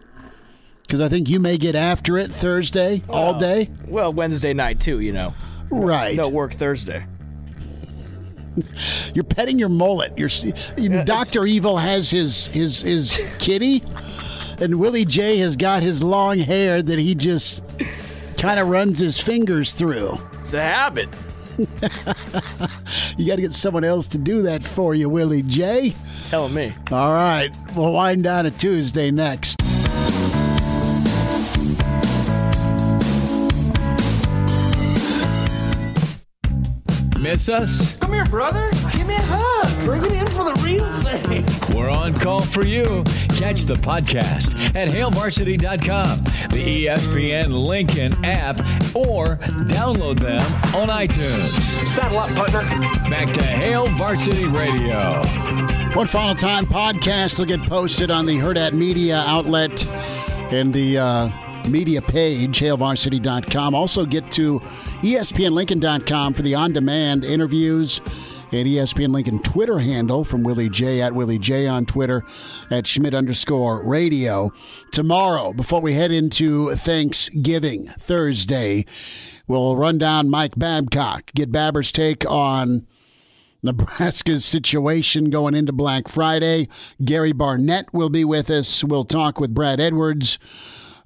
because I think you may get after it Thursday all day. Well, Wednesday night too, you know. Right. No work Thursday. *laughs* You're petting your mullet. You're, you Doctor Evil has his his his kitty, and Willie J has got his long hair that he just kind of runs his fingers through. It's a habit. *laughs* you got to get someone else to do that for you, Willie J. Telling me. All right, we'll wind down a Tuesday next. Miss us? Come here, brother. Give me a hug. Bring it in for the real thing. We're on call for you. Catch the podcast at hailvarsity.com, the ESPN Lincoln app, or download them on iTunes. Saddle up, partner. Back to Hail Varsity Radio. One final time, podcast will get posted on the Hurrdat Media outlet and the uh, media page, hailvarsity.com. Also get to espnlincoln.com for the on-demand interviews and ESPN Lincoln Twitter handle from Willie J at Willie J on Twitter at Schmidt underscore radio. Tomorrow, before we head into Thanksgiving Thursday, we'll run down Mike Babcock, get Babber's take on Nebraska's situation going into Black Friday. Gary Barnett will be with us. We'll talk with Brad Edwards.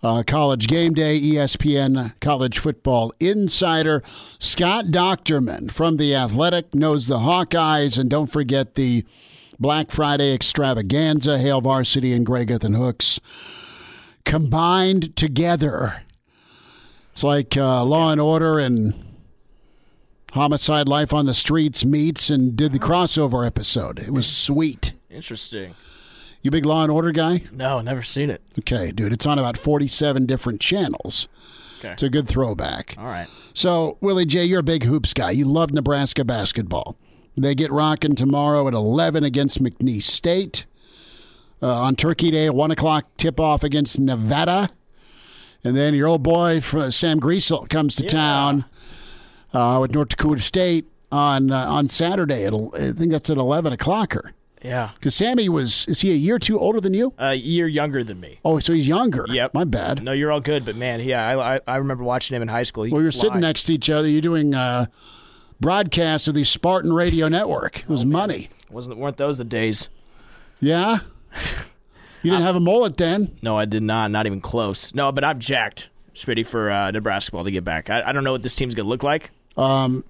Uh, college game day, ESPN college football insider. Scott Dochterman from The Athletic knows the Hawkeyes. And don't forget the Black Friday extravaganza, Hail Varsity and Gregathan Hooks combined together. It's like uh, Law and Order and Homicide Life on the Streets meets and did the crossover episode. It was sweet. Interesting. You big Law and Order guy? No, never seen it. Okay, dude. It's on about 47 different channels. Okay. It's a good throwback. All right. So, Willie J, you're a big hoops guy. You love Nebraska basketball. They get rocking tomorrow at 11 against McNeese State. Uh, on Turkey Day, 1 o'clock tip off against Nevada. And then your old boy Sam Griesel, comes to Yeah. town uh, with North Dakota State on uh, on Saturday. It'll, I think that's at 11 o'clocker. Yeah. Because Sammy was, is he a year or two older than you? A year younger than me. Oh, so he's younger. Yep. My bad. No, you're all good, but man, yeah, I I, I remember watching him in high school. He Well, you're sitting next to each other. You're doing uh, broadcasts of the Spartan Radio Network. It was Oh, money. Wasn't weren't those the days? Yeah. You didn't *laughs* have a mullet then. No, I did not. Not even close. No, but I'm jacked, Smitty, for uh, Nebraska ball to get back. I, I don't know what this team's gonna look like. Um,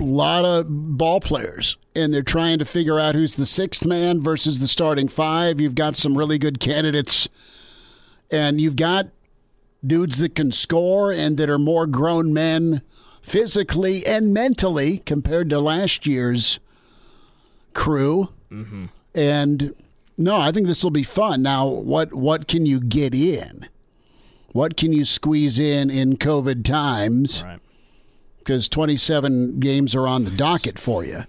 lot of ball players, and they're trying to figure out who's the sixth man versus the starting five. You've got some really good candidates, and you've got dudes that can score and that are more grown men physically and mentally compared to last year's crew. Mm-hmm. And no, I think this will be fun. Now, what what can you get in? What can you squeeze in in COVID times? Right. Because 27 games are on the docket for you.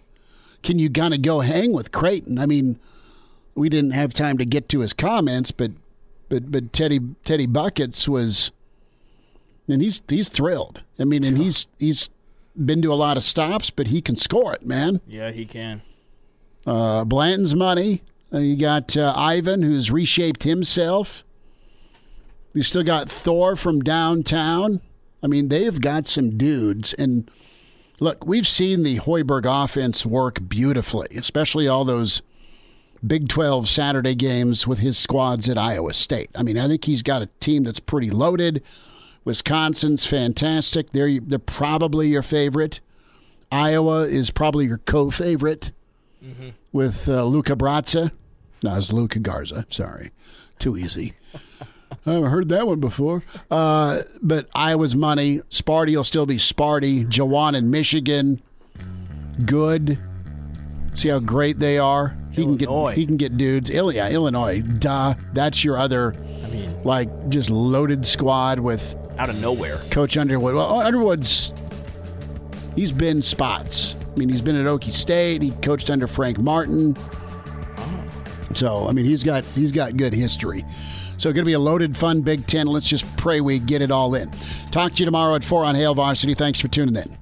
Can you kind of go hang with Creighton? I mean, we didn't have time to get to his comments, but but but Teddy Teddy Buckets was, and he's he's thrilled. I mean, and he's he's been to a lot of stops, but he can score it, man. Yeah, he can. Uh, Blanton's money. Uh, you got uh, Ivan, who's reshaped himself. You still got Thor from downtown. I mean, they've got some dudes. And look, we've seen the Hoiberg offense work beautifully, especially all those Big 12 Saturday games with his squads at Iowa State. I mean, I think he's got a team that's pretty loaded. Wisconsin's fantastic. They're, they're probably your favorite. Iowa is probably your co favorite Mm-hmm. with uh, Luca Brazza. No, it's Luka Garza. Sorry. Too easy. *laughs* I haven't heard that one before. Uh, but Iowa's money. Sparty will still be Sparty. Juwan in Michigan. Good. See how great they are. He can get he can get dudes. Illinois. Duh. That's your other I mean, like just loaded squad with out of nowhere. Coach Underwood. Well, Underwood's he's been spots. I mean, he's been at Okie State. He coached under Frank Martin. So, I mean, he's got he's got good history. So, it's going to be a loaded, fun Big Ten. Let's just pray we get it all in. Talk to you tomorrow at four on Hail Varsity. Thanks for tuning in.